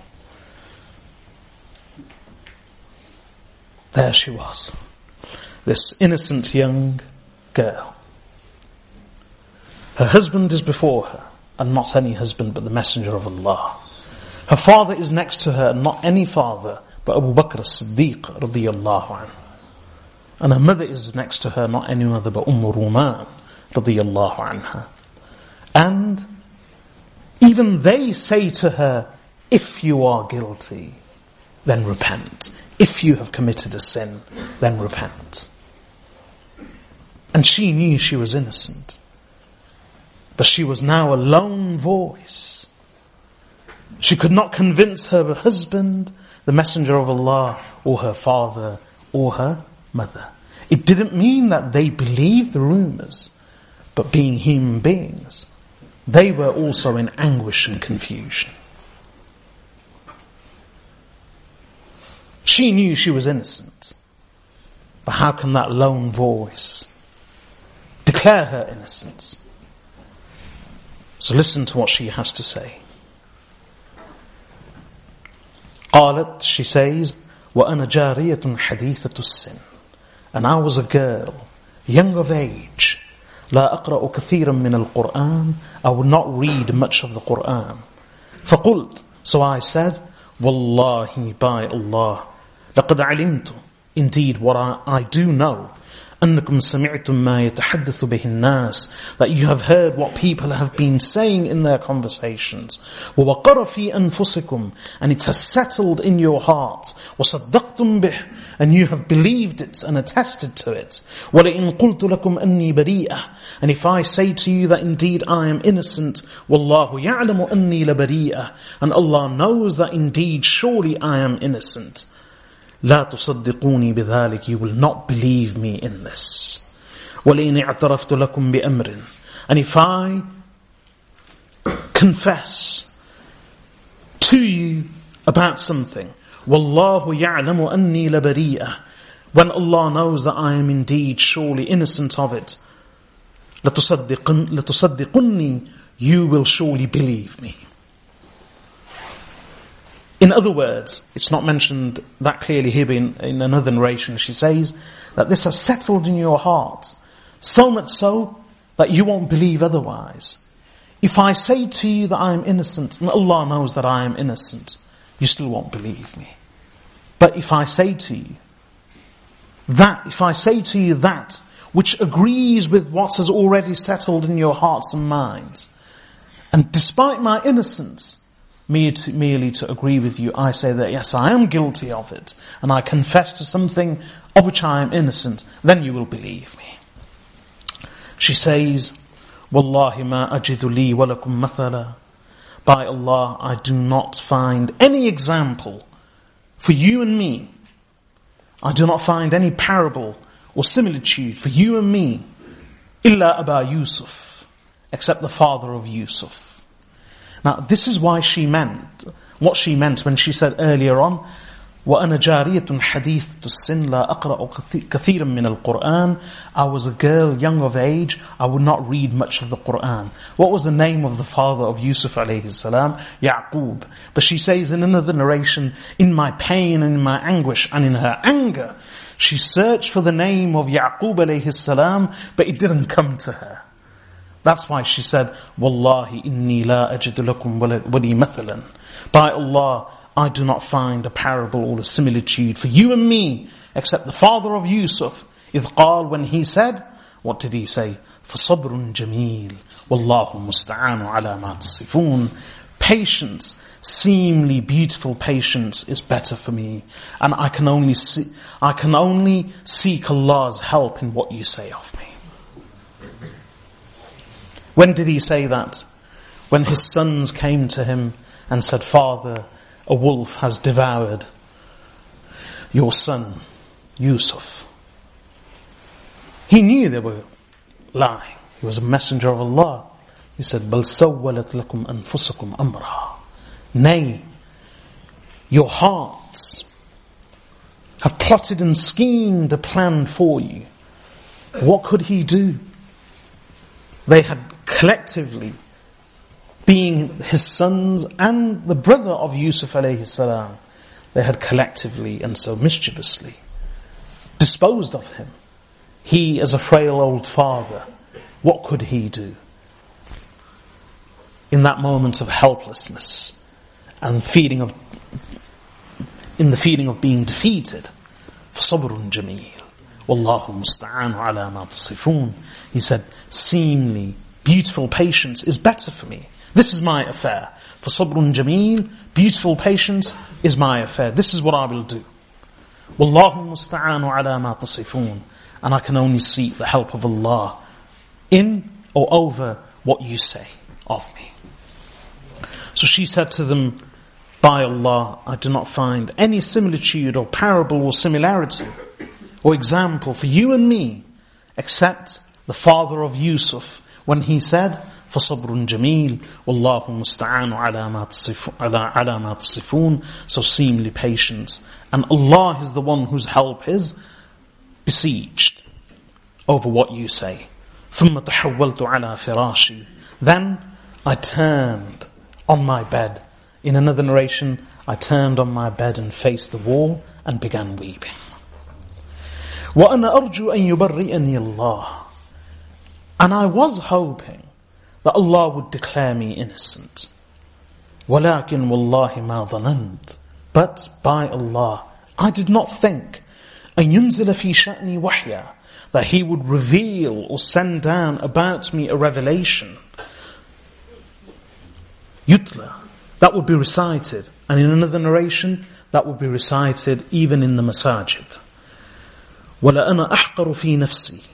There she was, this innocent young girl. Her husband is before her, and not any husband but the Messenger of Allah. Her father is next to her, and not any father but Abu Bakr as-Siddiq radiyallahu anhu. And her mother is next to her, not any other but Umm Ruman radiyallahu anha. And even they say to her, if you are guilty, then repent. If you have committed a sin, then repent. And she knew she was innocent. But she was now a lone voice. She could not convince her husband the Messenger of Allah or her father or her mother. It didn't mean that they believed the rumors, but being human beings, they were also in anguish and confusion. She knew she was innocent, but how can that lone voice declare her innocence? So listen to what she has to say. قالت, she says, وأنا جارية حديثة السن. And I was a girl, young of age. لا أقرأ كثيرا من القرآن. I would not read much of the Quran. فقلت, so I said, والله by Allah, لقد علمت, indeed what I, I do know, أنكم سمعتم ما يتحدث به الناس that you have heard what people have been saying in their conversations ووقر في أنفسكم and it has settled in your heart وصدقتم به and you have believed it and attested to it ولئن قلت لكم أني بريئة and if I say to you that indeed I am innocent والله يعلم أني لبريئة and Allah knows that indeed surely I am innocent لا تصدقوني بذلك you will not believe me in this ولئن اعترفت لكم بأمر and if I confess to you about something والله يعلم أني لبريئة when Allah knows that I am indeed surely innocent of it لتصدقن, لتصدقني you will surely believe me in other words, it's not mentioned that clearly here in, in another narration. She says that this has settled in your hearts, so much so that you won't believe otherwise. If I say to you that I am innocent, and Allah knows that I am innocent, you still won't believe me. But if I say to you that, if I say to you that which agrees with what has already settled in your hearts and minds, and despite my innocence, merely to agree with you, I say that yes, I am guilty of it, and I confess to something of which I am innocent, then you will believe me. She says, Wallahi ma ajidu li walakum mathala. By Allah, I do not find any example for you and me. I do not find any parable or similitude for you and me. Illa Aba Yusuf, except the father of Yusuf. Now, this is why she meant, what she meant when she said earlier on, وأنا جارية حديثة السن لا أقرأ كثيرا من القرآن I was a girl young of age I would not read much of the Quran What was the name of the father of Yusuf alayhi salam? Ya'qub But she says in another narration In my pain and in my anguish and in her anger She searched for the name of Ya'qub alayhi salam But it didn't come to her That's why she said Wallahi inni la ajidu lakum wali mathalan By Allah I do not find a parable or a similitude for you and me, except the father of Yusuf, إذ قال, when he said, what did he say? فصبر جميل والله المستعان على ما تصفون Patience, seemingly beautiful patience is better for me. And I can only see, I can only seek Allah's help in what you say of me. When did he say that? When his sons came to him and said, Father, a wolf has devoured your son, Yusuf. He knew they were lying. He was a messenger of Allah. He said, بَلْ سَوَّلَتْ لَكُمْ أَنفُسُكُمْ أَمْرًا Nay, your hearts have plotted and schemed a plan for you. What could he do? They had collectively being his sons and the brother of Yusuf alayhi salam, they had collectively and so mischievously disposed of him. He as a frail old father, what could he do? In that moment of helplessness and feeling of, in the feeling of being defeated, فصبر جميل والله المستعان على ما تصفون. He said, seemly, beautiful patience is better for me this is my affair. For sabrun jameel, beautiful patience is my affair. This is what I will do. Wallahu musta'anu ala ma tasifun. And I can only seek the help of Allah in or over what you say of me. So she said to them, By Allah, I do not find any similitude or parable or similarity or example for you and me except the father of Yusuf when he said, فصبر جميل والله المستعان على ما على على ما تصفون so seemly patience and Allah is the one whose help is besieged over what you say ثم تحولت على فراشي then I turned on my bed in another narration I turned on my bed and faced the wall and began weeping وأنا أرجو أن يبرئني الله and I was hoping that Allah would declare me innocent. ولكن والله ما ظننت But by Allah, I did not think أن ينزل في شأني وحيا that He would reveal or send down about me a revelation. Yutla, that would be recited. And in another narration, that would be recited even in the masajid. وَلَأَنَا أَحْقَرُ فِي نَفْسِي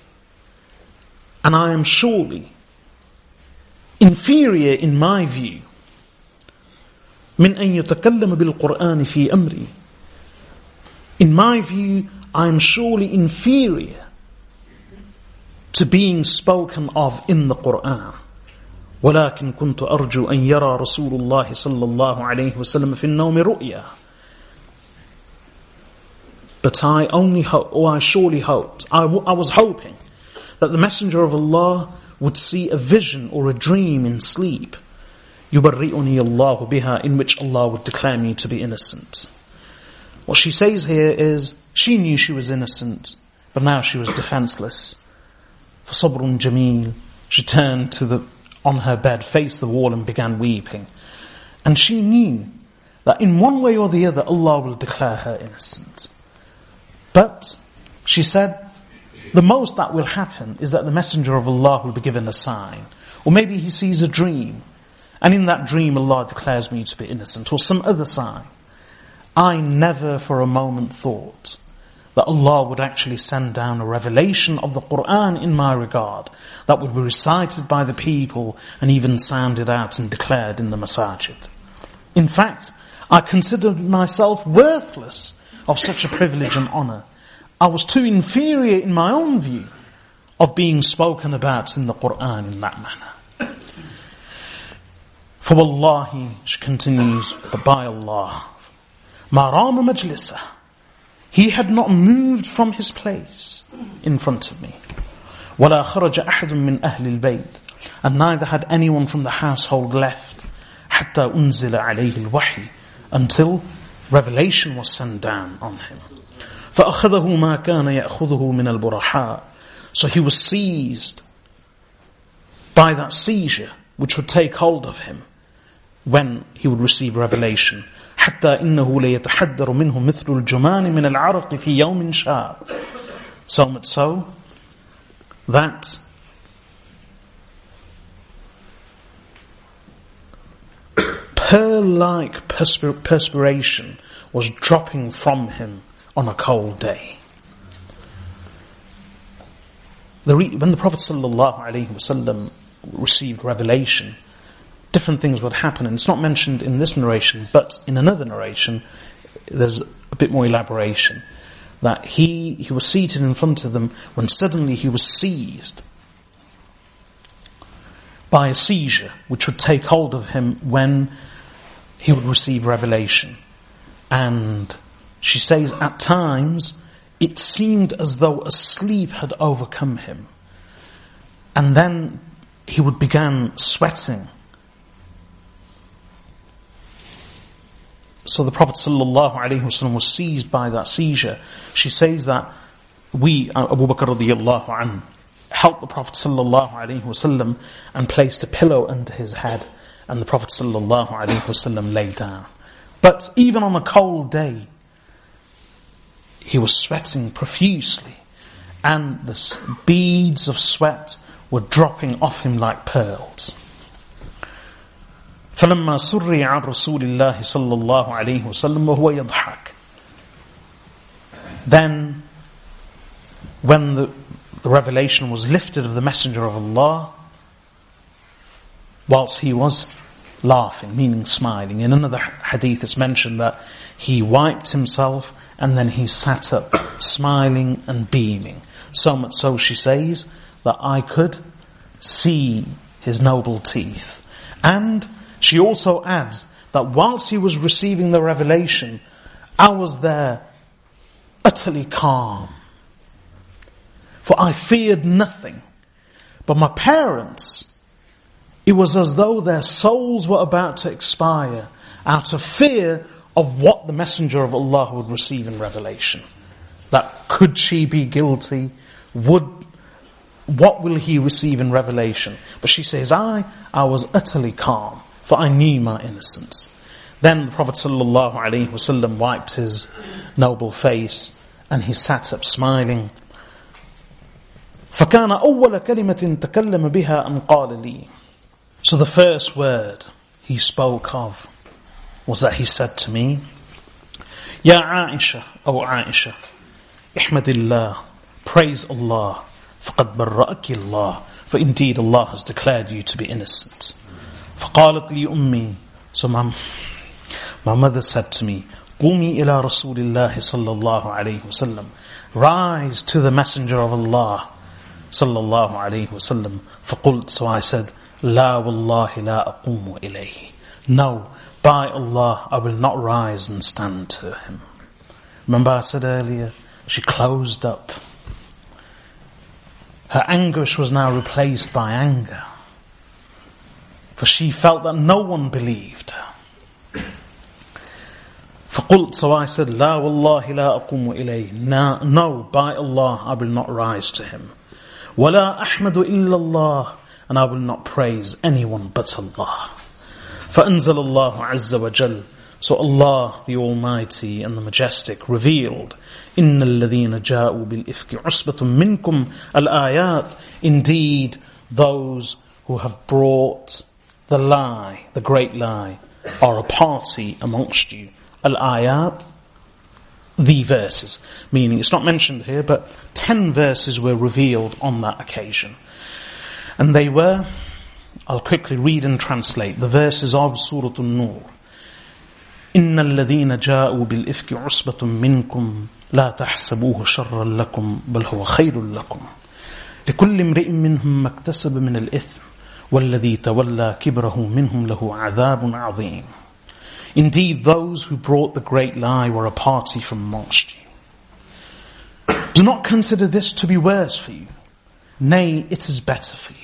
And I am surely inferior in my view من أن يتكلم بالقرآن في أمري In my view, I am surely inferior to being spoken of in the Quran. ولكن كنت أرجو أن يرى رسول الله صلى الله عليه وسلم في النوم رؤيا. But I only hope, or I surely hoped, I, I was hoping that the Messenger of Allah would see a vision or a dream in sleep. يُبَرِّئُنِي اللَّهُ بِهَا in which Allah would declare me to be innocent. What she says here is, she knew she was innocent, but now she was defenseless. فَصَبْرٌ جَمِيلٌ She turned to the, on her bed, faced the wall and began weeping. And she knew that in one way or the other Allah will declare her innocent. But she said, the most that will happen is that the Messenger of Allah will be given a sign. Or maybe he sees a dream, and in that dream Allah declares me to be innocent, or some other sign. I never for a moment thought that Allah would actually send down a revelation of the Quran in my regard that would be recited by the people and even sounded out and declared in the masajid. In fact, I considered myself worthless of such a privilege and honor I was too inferior in my own view of being spoken about in the Quran in that manner. For wallahi, she continues, but by Allah, Marama majlisa. He had not moved from his place in front of me. ولا خرج أحد من أهل البيت and neither had anyone from the household left حتى أنزل عليه الوحي until revelation was sent down on him. فأخذه ما كان يأخذه من البرحاء so he was seized by that seizure which would take hold of him when he would receive revelation حتى إنه ليتحدر منه مثل الجمان من العرق في يوم شاب so much so that pearl-like perspir- perspiration was dropping from him on a cold day. The re- when the Prophet ﷺ received revelation, different things would happen, and it's not mentioned in this narration, but in another narration, there's a bit more elaboration. That he, he was seated in front of them when suddenly he was seized by a seizure which would take hold of him when he would receive revelation. And she says at times it seemed as though a sleep had overcome him. And then he would begin sweating So the Prophet ﷺ was seized by that seizure. She says that we, uh, Abu Bakr radiallahu anh, helped the Prophet ﷺ and placed a pillow under his head and the Prophet ﷺ lay down. But even on a cold day, he was sweating profusely and the beads of sweat were dropping off him like pearls. فلما سري عن رسول الله صلى الله عليه وسلم وهو يضحك Then, when the, the revelation was lifted of the Messenger of Allah, whilst he was laughing, meaning smiling. In another hadith it's mentioned that he wiped himself and then he sat up, smiling and beaming. So much so she says that I could see his noble teeth. And she also adds that whilst he was receiving the revelation, I was there utterly calm. For I feared nothing. But my parents, it was as though their souls were about to expire out of fear of what the Messenger of Allah would receive in revelation. That could she be guilty? Would, what will he receive in revelation? But she says, I, I was utterly calm for I knew my innocence. Then the Prophet ﷺ wiped his noble face and he sat up smiling. فكان أول كلمة تكلم بها أن قال لي So the first word he spoke of was that he said to me, Ya Aisha, O Aisha, احمد الله, praise Allah, فقد برأك الله, for indeed Allah has declared you to be innocent. فقالت لي أمي So my, my mother said to me, قومي إلى رسول الله صلى الله عليه وسلم Rise to the messenger of Allah صلى الله عليه وسلم فقلت So I said, لا والله لا أقوم إليه No, by Allah, I will not rise and stand to him. Remember I said earlier, she closed up. Her anguish was now replaced by anger for she felt that no one believed her. فقلت, so I said, لا والله لا أقوم إليه. No, no, by Allah, I will not rise to him. ولا أحمد إلا الله, and I will not praise anyone but Allah. فأنزل الله عز وجل, so Allah, the Almighty and the Majestic, revealed, إن الذين جاءوا بالإفك عصبة منكم الآيات. Indeed, those who have brought the lie, the great lie, are a party amongst you. Al-ayat, the verses. Meaning, it's not mentioned here, but ten verses were revealed on that occasion. And they were, I'll quickly read and translate, the verses of Surah An-Nur. إن الذين جاءوا بالإفك عصبة منكم لا تحسبوه شرا لكم بل هو خير لكم لكل امرئ منهم ما اكتسب من الإثم والذي تولى كبره منهم له عذاب عظيم Indeed, those who brought the great lie were a party from amongst you. Do not consider this to be worse for you. Nay, it is better for you.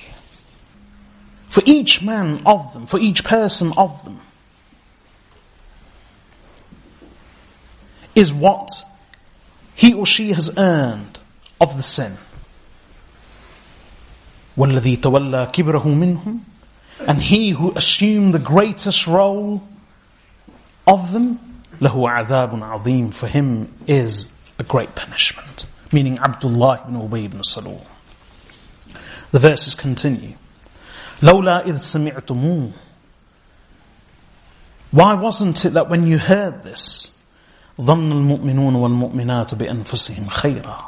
For each man of them, for each person of them, is what he or she has earned of the sin. وَالَّذِي تَوَلَّى كِبْرَهُ مِنْهُمْ And he who assumed the greatest role of them, لَهُ عَذَابٌ عَظِيمٌ For him is a great punishment. Meaning Abdullah ibn Ubay ibn Salul. The verses continue. لَوْلَا إِذْ سَمِعْتُمُوهُ Why wasn't it that when you heard this, ظن المؤمنون والمؤمنات بأنفسهم خيرا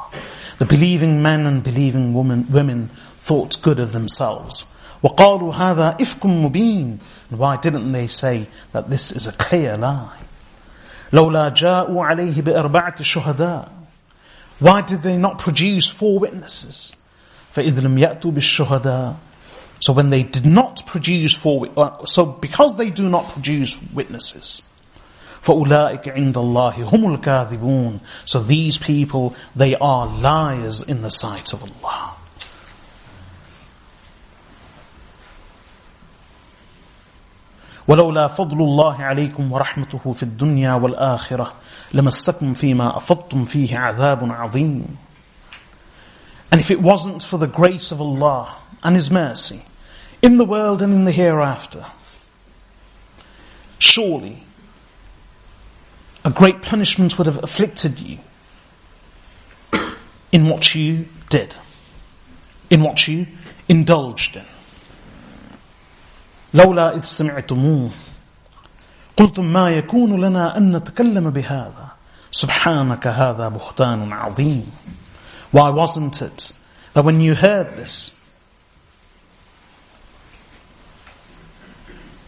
The believing men and believing women, women thought good of themselves. وقالوا هذا إفك مبين And why didn't they say that this is a clear lie? لولا جاءوا عليه بأربعة شهداء Why did they not produce four witnesses? فإذ لم يأتوا بالشهداء So when they did not produce four, so because they do not produce witnesses, فَأُولَٰئِكَ عِنْدَ اللَّهِ هُمُ الْكَاذِبُونَ So these people, they are liars in the sight of Allah. ولولا فضل الله عليكم ورحمته في الدنيا والآخرة لمسكم فيما أفضتم فيه عذاب عظيم And if it wasn't for the grace of Allah and His mercy in the world and in the hereafter, surely a great punishment would have afflicted you in what you did, in what you indulged in. لولا إذ سمعتموه قلتم ما يكون لنا أن نتكلم بهذا سبحانك هذا بهتان عظيم Why wasn't it that when you heard this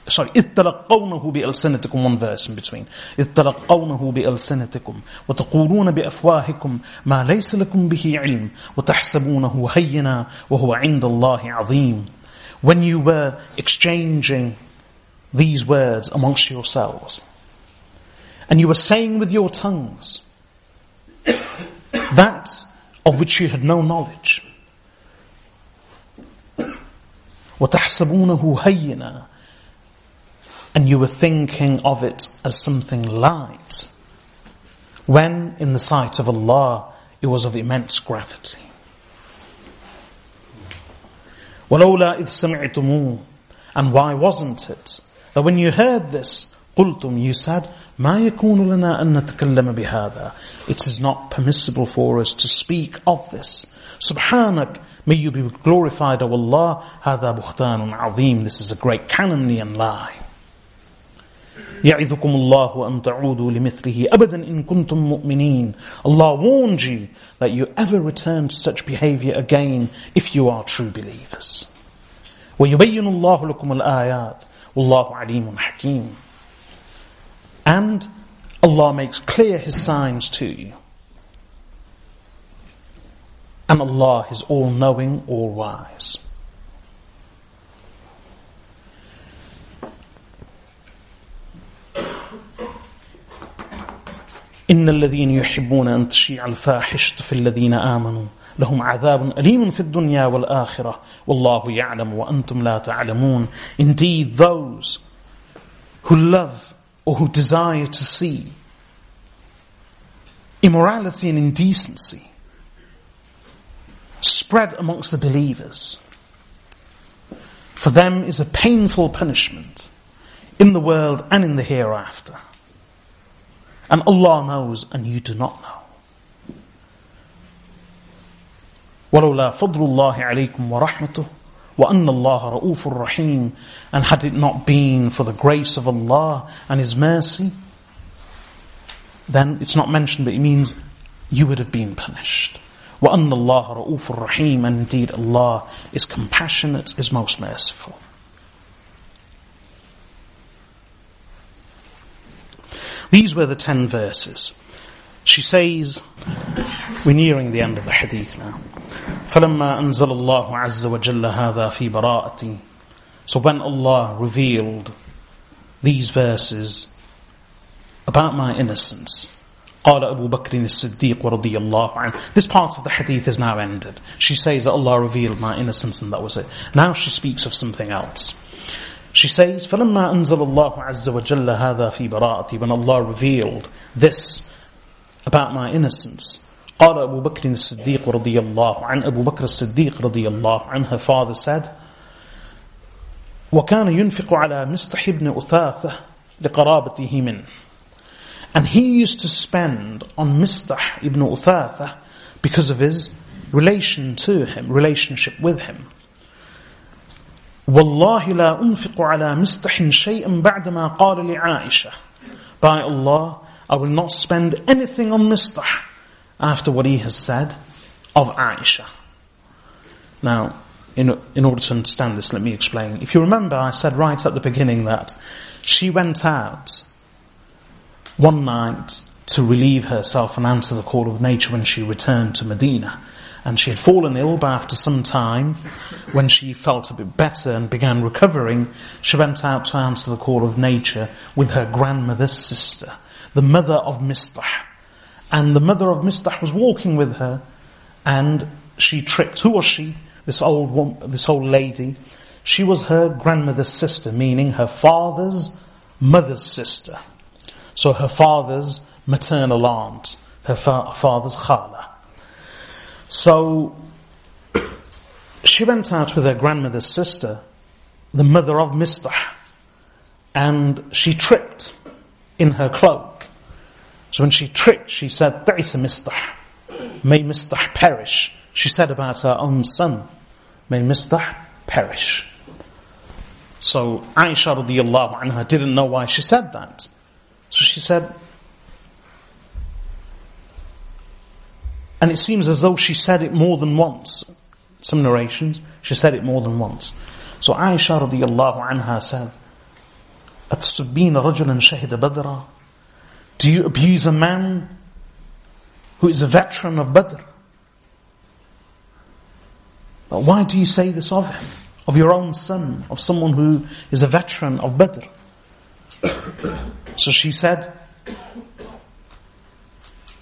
sorry, إذ تلقونه بألسنتكم one verse in between إذ تلقونه بألسنتكم وتقولون بأفواهكم ما ليس لكم به علم وتحسبونه هينا وهو عند الله عظيم when you were exchanging these words amongst yourselves and you were saying with your tongues that of which you had no knowledge وتحسبونه هينا and you were thinking of it as something light, when in the sight of Allah it was of immense gravity. وَلَوْلَا إِذْ سَمِعْتُمُوهُ And why wasn't it that when you heard this, قُلْتُمْ You said, مَا يَكُونُ لَنَا أَن نَتَكَلَّمَ بِهَذَا It is not permissible for us to speak of this. Subhanak, may you be glorified, O Allah, هَذَا بُهْتَانٌ عَظِيمٌ This is a great calumny and lie. يعظكم الله أن تعودوا لمثله أبدا إن كنتم مؤمنين Allah warned you that you ever return to such behavior again if you are true believers. ويبين الله لكم الآيات والله عليم حكيم And Allah makes clear His signs to you. And Allah is all knowing, all wise. إن الذين يحبون أن تشيع الفاحشة في الذين آمنوا لهم عذاب أليم في الدنيا والآخرة والله يعلم وأنتم لا تعلمون Indeed those who love or who desire to see immorality and indecency spread amongst the believers for them is a painful punishment in the world and in the hereafter. And Allah knows and you do not know. ولولا فضل الله عليكم ورحمته وأن الله رؤوف رحيم and had it not been for the grace of Allah and His mercy then it's not mentioned but it means you would have been punished وأن الله رؤوف رحيم and indeed Allah is compassionate is most merciful These were the ten verses. She says, we're nearing the end of the hadith now. فلما أنزل الله عز وجل هذا في براءتي So when Allah revealed these verses about my innocence. قال أبو بكر الصديق رضي الله عنه. This part of the hadith is now ended. She says that Allah revealed my innocence and that was it. Now she speaks of something else. She says, فَلَمَّا أَنزَلَ اللَّهُ عَزَّ وَجَلَّ هَذَا فِي بَرَاءَتِي When Allah revealed this about my innocence. قال أبو بكر الصديق رضي الله عنه Abu Bakr الصديق رضي الله عنه Her father said, وكان ينفق على مستح بن أثاثة لقرابته منه and he used to spend on Mistah ibn Uthatha because of his relation to him, relationship with him. والله لا أنفق على مستح شيئا بعدما قال لعائشة By Allah, I will not spend anything on Mistah after what he has said of Aisha. Now, in, in order to understand this, let me explain. If you remember, I said right at the beginning that she went out one night to relieve herself and answer the call of nature when she returned to Medina. And she had fallen ill, but after some time, when she felt a bit better and began recovering, she went out to answer the call of nature with her grandmother's sister, the mother of Mistah. And the mother of Mistah was walking with her, and she tricked. Who was she? This old woman, this old lady. She was her grandmother's sister, meaning her father's mother's sister. So her father's maternal aunt, her fa- father's khala. So she went out with her grandmother's sister, the mother of Mistah, and she tripped in her cloak. So when she tripped, she said, Ta'isa Mistah. May Mistah perish. She said about her own son, May Mistah perish. So Aisha radiallahu anha didn't know why she said that. So she said, and it seems as though she said it more than once. Some narrations, she said it more than once. So Aisha radiallahu anha said, أتسبين رجلا شهد بدرا Do you abuse a man who is a veteran of Badr? But why do you say this of him? Of your own son, of someone who is a veteran of Badr? So she said,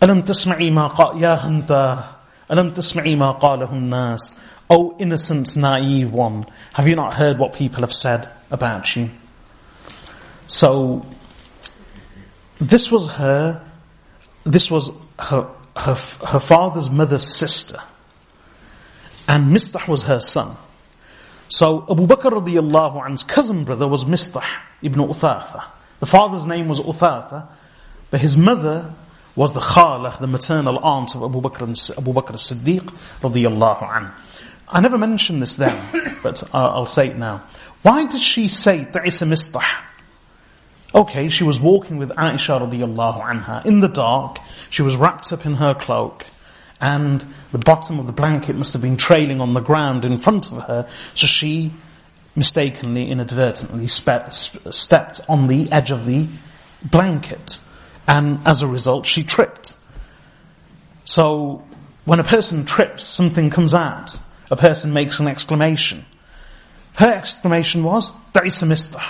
ألم تسمعي ما قال يا هنتا ألم تسمعي ما قاله الناس Oh innocent, naive one, have you not heard what people have said about you? So, this was her, this was her, her, her father's mother's sister. And Mistah was her son. So Abu Bakr radiallahu anhu's cousin brother was Mistah ibn Uthatha. The father's name was Uthatha, but his mother was the khala, the maternal aunt of Abu Bakr, Abu Bakr as-Siddiq radiyallahu anhu. I never mentioned this then, but I'll say it now. Why did she say Ta'isa Mistah? Okay, she was walking with Aisha radiyallahu anha in the dark. She was wrapped up in her cloak and the bottom of the blanket must have been trailing on the ground in front of her. So she mistakenly, inadvertently spe- stepped on the edge of the blanket. And as a result, she tripped. So, when a person trips, something comes out. A person makes an exclamation. Her exclamation was, Da'isa mistah.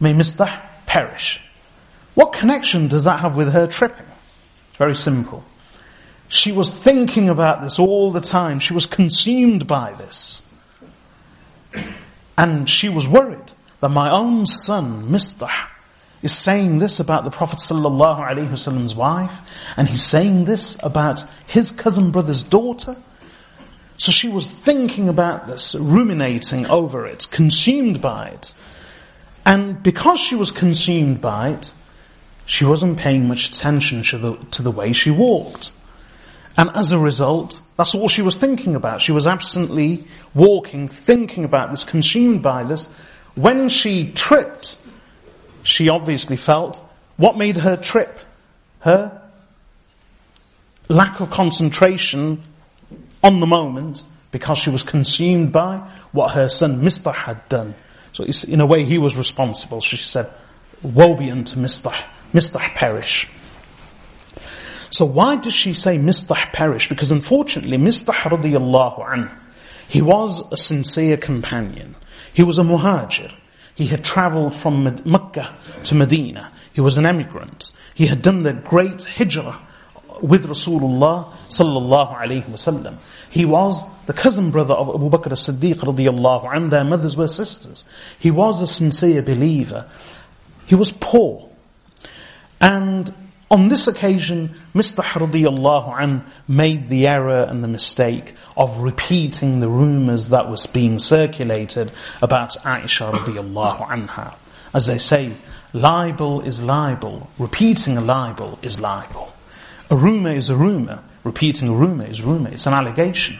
May mistah perish. What connection does that have with her tripping? It's Very simple. She was thinking about this all the time. She was consumed by this. And she was worried that my own son, Mistah, is saying this about the Prophet ﷺ's wife, and he's saying this about his cousin brother's daughter. So she was thinking about this, ruminating over it, consumed by it. And because she was consumed by it, she wasn't paying much attention to the, to the way she walked. And as a result, that's all she was thinking about. She was absently walking, thinking about this, consumed by this. When she tripped, she obviously felt what made her trip? Her lack of concentration on the moment because she was consumed by what her son Mistah had done. So in a way he was responsible. She said, woe be unto Mistah, Mistah perish. So why does she say Mistah perish? Because unfortunately, Mistah radiallahu anhu, he was a sincere companion. He was a muhajir. He had traveled from Mecca to Medina. He was an emigrant. He had done the great hijrah with Rasulullah sallallahu alayhi wasallam. He was the cousin brother of Abu Bakr as-Siddiq radiyallahu anhu. Their mothers were sisters. He was a sincere believer. He was poor. And on this occasion, Mistah radiyallahu anhu made the error and the mistake of repeating the rumors that was being circulated about Aisha radiyallahu anha. As they say, libel is libel. Repeating a libel is libel. A rumor is a rumor. Repeating a rumor is rumor. It's an allegation.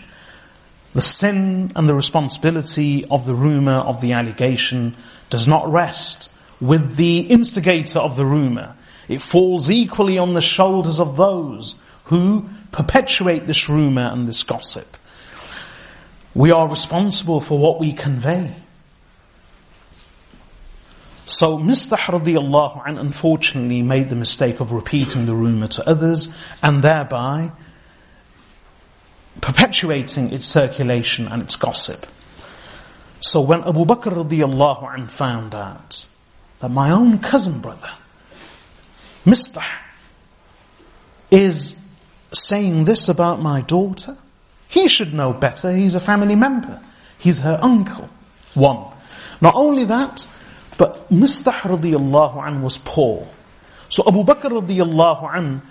The sin and the responsibility of the rumor, of the allegation, does not rest with the instigator of the rumor. It falls equally on the shoulders of those who perpetuate this rumor and this gossip. We are responsible for what we convey. So Mistah radiallahu an unfortunately made the mistake of repeating the rumor to others and thereby perpetuating its circulation and its gossip. So when Abu Bakr radiallahu an found out that my own cousin brother, Mistah, is saying this about my daughter, he should know better. He's a family member. He's her uncle. One. Not only that, but Mistah radiallahu an was poor. So Abu Bakr radiallahu an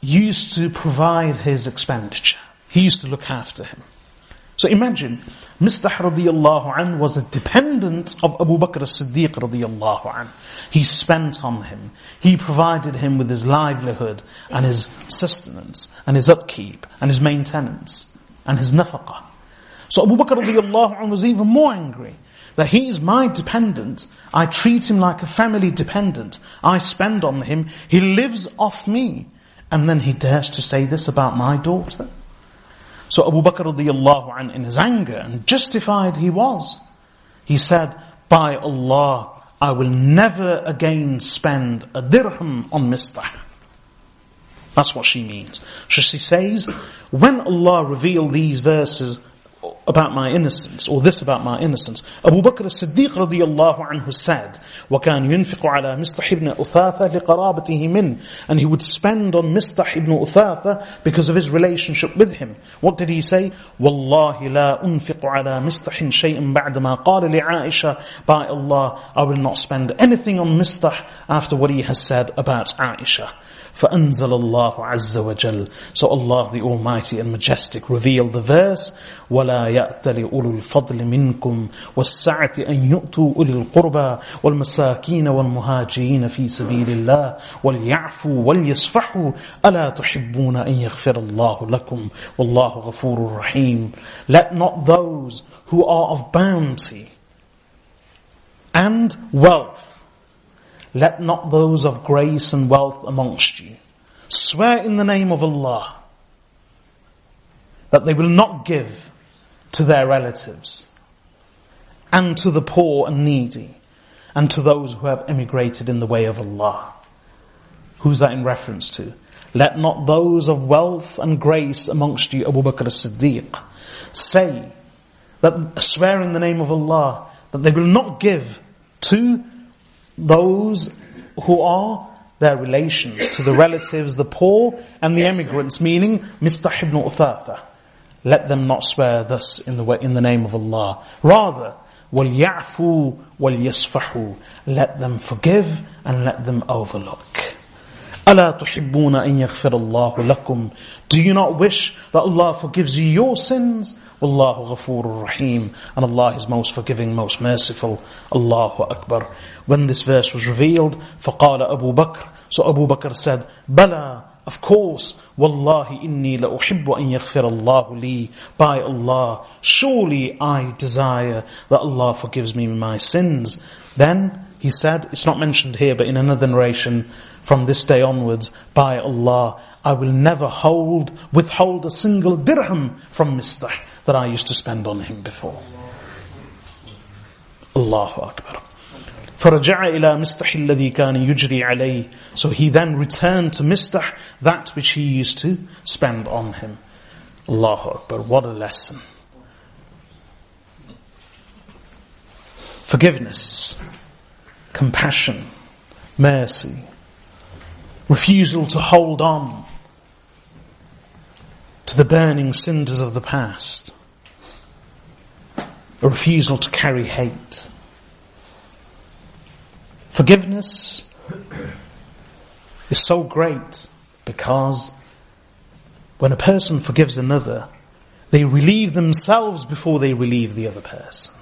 used to provide his expenditure. He used to look after him. So imagine, Mistah radiallahu an was a dependent of Abu Bakr as-Siddiq radiallahu an. He spent on him. He provided him with his livelihood and his sustenance and his upkeep and his maintenance and his nafaqah. So Abu Bakr radiallahu an was even more angry that he is my dependent. I treat him like a family dependent. I spend on him. He lives off me. And then he dares to say this about my daughter. So Abu Bakr radiallahu an, in his anger, and justified he was, he said, by Allah, I will never again spend a dirham on Mistah. That's what she means. So she says, when Allah revealed these verses, about my innocence, or this about my innocence. Abu Bakr as-Siddiq radiallahu anhu said, وَكَانْ يُنْفِقُ عَلى مِسْتَحِ ibn أُثَاثَ لِقَرَابَتِهِ مِنْ And he would spend on Mistah ibn Uthatha because of his relationship with him. What did he say? وَاللَّهِ لَا أُنْفِقُ عَلى مِسْتَحٍ شَيْءٍ بَعْدَمَا قَالَ لِعَائِشَةَ By Allah, I will not spend anything on Mistah after what he has said about Aisha. فأنزل الله عز وجل. So Allah the Almighty and Majestic revealed the verse ولا يأتل أولو الفضل منكم والسعة أن يؤتوا أولي القربى والمساكين والمهاجرين في سبيل الله وليعفوا وليصفحوا ألا تحبون أن يغفر الله لكم والله غفور رحيم. Let not those who are of bounty and wealth Let not those of grace and wealth amongst you swear in the name of Allah that they will not give to their relatives and to the poor and needy and to those who have emigrated in the way of Allah. Who's that in reference to? Let not those of wealth and grace amongst you, Abu Bakr as-Siddiq, say that swear in the name of Allah that they will not give to those who are their relations, to the relatives, the poor, and the emigrants, meaning Mistah ibn Uthatha. Let them not swear thus in the, way, in the name of Allah. Rather, وَلْيَعْفُوا وَلْيَصْفَحُوا Let them forgive and let them overlook. أَلَا تُحِبُّونَ إِن يَغْفِرَ اللَّهُ لَكُمْ Do you not wish that Allah forgives you your sins Wallahu ghafurur rahim. And Allah is most forgiving, most merciful. Allahu Akbar. When this verse was revealed, فَقَالَ أَبُو بَكْرٍ So Abu Bakr said, بَلَى Of course, وَاللَّهِ إِنِّي لَأُحِبُّ أَن يَغْفِرَ اللَّهُ لِي By Allah, surely I desire that Allah forgives me my sins. Then, he said, it's not mentioned here, but in another narration, from this day onwards, by Allah, I will never hold, withhold a single dirham from Mistah that I used to spend on him before. Allahu Akbar. فرجع إلى مستح الذي كان يجري عليه So he then returned to Mistah, that which he used to spend on him. Allahu Akbar, what a lesson. Forgiveness, compassion, mercy, refusal to hold on to the burning cinders of the past, a refusal to carry hate. Forgiveness is so great because when a person forgives another, they relieve themselves before they relieve the other person.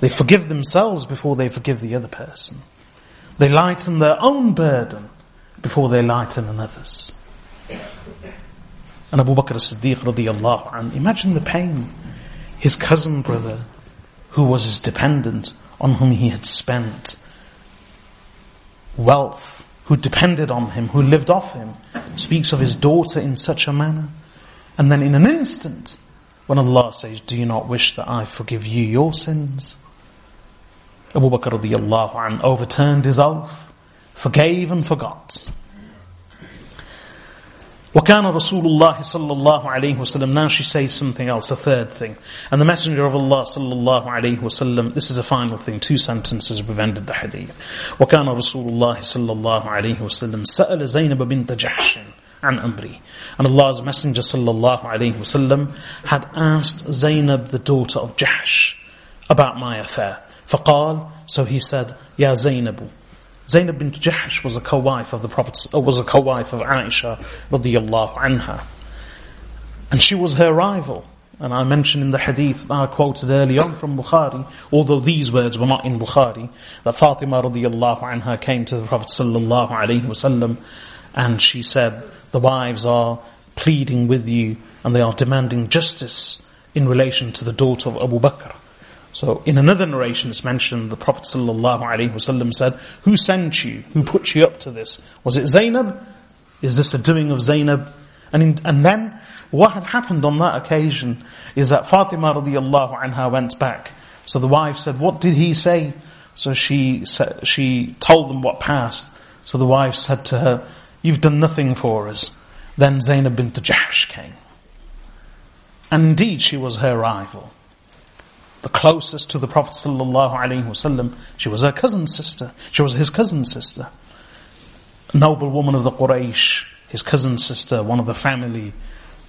They forgive themselves before they forgive the other person. They lighten their own burden before they lighten another's. And Abu Bakr as-Siddiq radiallahu anhu, imagine the pain. His cousin brother, who was his dependent, on whom he had spent wealth, who depended on him, who lived off him, speaks of his daughter in such a manner. And then in an instant, when Allah says, do you not wish that I forgive you your sins? Abu Bakr radiallahu anh overturned his oath, forgave and forgot. وكان رسول الله صلى الله عليه وسلم now she says something else a third thing and the messenger of Allah صلى الله عليه وسلم this is a final thing two sentences have ended the hadith وكان رسول الله صلى الله عليه وسلم سأل زينب بنت جحش عن أمري and Allah's messenger صلى الله عليه وسلم had asked Zainab the daughter of Jahsh about my affair فقال so he said يا زينب Zainab bint Jahsh was a co-wife of the Prophet, uh, was a co-wife of Aisha radiyallahu anha. And she was her rival. And I mentioned in the hadith that I quoted early on from Bukhari, although these words were not in Bukhari, that Fatima radiyallahu anha came to the Prophet sallallahu alaihi wasallam and she said, the wives are pleading with you and they are demanding justice in relation to the daughter of Abu Bakr. So in another narration it's mentioned the Prophet ﷺ said, Who sent you? Who put you up to this? Was it Zainab? Is this a doing of Zainab? And, in, and then what had happened on that occasion is that Fatima radiallahu anha went back. So the wife said, what did he say? So she said, she told them what passed. So the wife said to her, you've done nothing for us. Then Zainab bint Jahsh came. And indeed she was her rival the closest to the Prophet she was her cousin sister. She was his cousin sister. A noble woman of the Quraysh, his cousin sister, one of the family,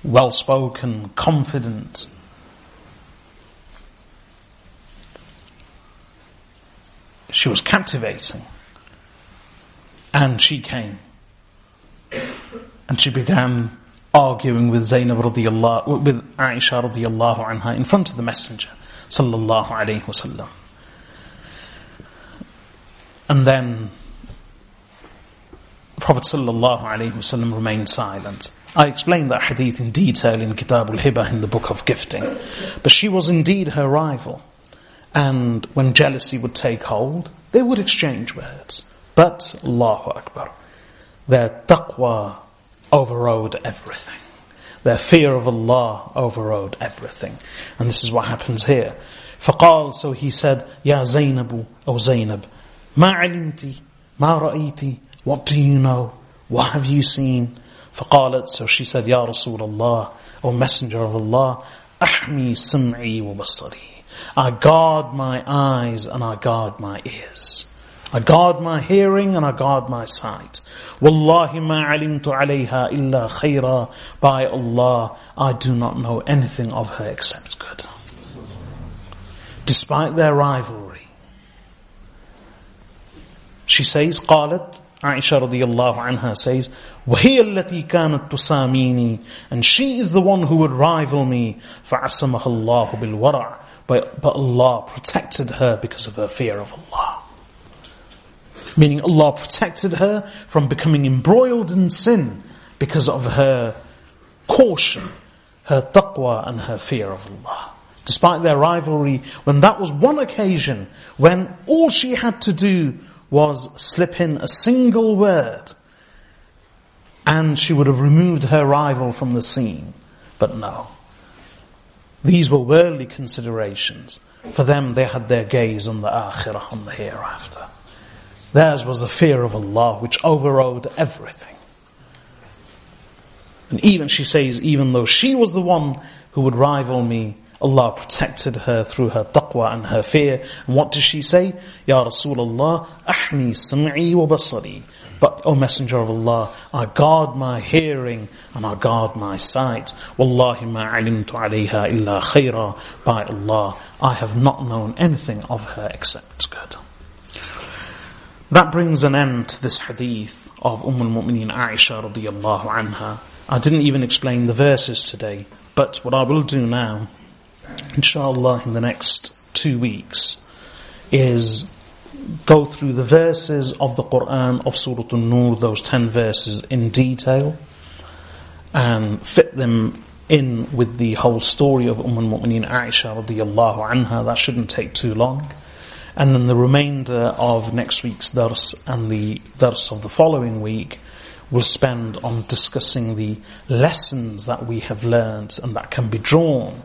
well spoken, confident. She was captivating. And she came. And she began arguing with Zainab with Aisha anha in front of the messenger sallallahu alayhi wasallam. And then the Prophet sallallahu alayhi wasallam remained silent. I explained that hadith in detail in Kitab al-Hibah in the book of gifting. But she was indeed her rival. And when jealousy would take hold, they would exchange words. But, Allahu Akbar, their taqwa overrode everything. Their fear of Allah overrode everything. And this is what happens here. فقال, so he said, Ya Zainabu, O Zainab, ما علمتي, ما رأيتي, what do you know? What have you seen? فقالت, so she said, Ya Rasulullah, O Messenger of Allah, أحمي سمعي وبصري. I guard my eyes and I guard my ears. I guard my hearing and I guard my sight. Wallahi ma alimtu alayha illa khayra. By Allah, I do not know anything of her except good. Despite their rivalry. She says, قالت, Aisha radiallahu anha says, وهي التي كانت تساميني and she is the one who would rival me فعصمها الله بالورع but, but Allah protected her because of her fear of Allah meaning Allah protected her from becoming embroiled in sin because of her caution, her taqwa and her fear of Allah. Despite their rivalry, when that was one occasion when all she had to do was slip in a single word and she would have removed her rival from the scene. But no. These were worldly considerations. For them, they had their gaze on the akhirah, on the hereafter. Theirs was the fear of Allah which overrode everything. And even she says, even though she was the one who would rival me, Allah protected her through her taqwa and her fear. And what does she say? Ya Rasulullah, ahni sam'i wa basari. But, O Messenger of Allah, I guard my hearing and I guard my sight. Wallahi ma alimtu alayha illa khayra. By Allah, I have not known anything of her except good. That brings an end to this hadith of Umm al-Mu'mineen Aisha radiyallahu anha. I didn't even explain the verses today, but what I will do now, inshallah in the next two weeks, is go through the verses of the Quran of Surah An-Nur, those ten verses in detail, and fit them in with the whole story of Umm al-Mu'mineen Aisha radiyallahu anha. That shouldn't take too long. And then the remainder of next week's dars and the dars of the following week will spend on discussing the lessons that we have learned and that can be drawn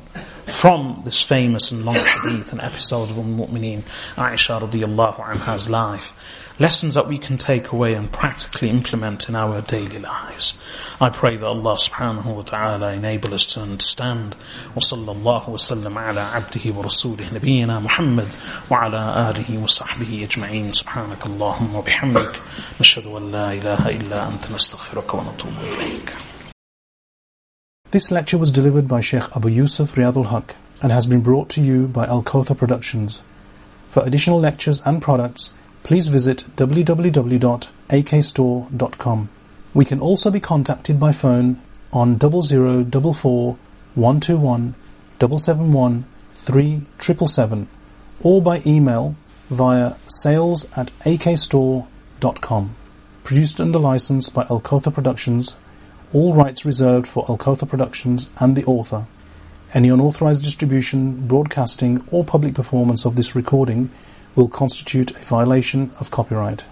from this famous and long hadith and episode of Umm Mu'mineen Aisha radiallahu anha's life Lessons that we can take away and practically implement in our daily lives. I pray that Allah subhanahu wa ta'ala enable us to understand. وصلى الله وسلم على عبده ورسوله نبينا محمد وعلى آله وصحبه أجمعين سبحانك اللهم وبحمدك نشهد أن لا إله إلا أنت نستغفرك ونتوب إليك This lecture was delivered by Sheikh Abu Yusuf Riyadul Haq and has been brought to you by Al Kotha Productions. For additional lectures and products, please visit www.akstore.com. We can also be contacted by phone on 0044 121 771 3777 or by email via sales at akstore.com. Produced under license by Al Kotha Productions all rights reserved for Alcotha Productions and the author. Any unauthorized distribution, broadcasting, or public performance of this recording will constitute a violation of copyright.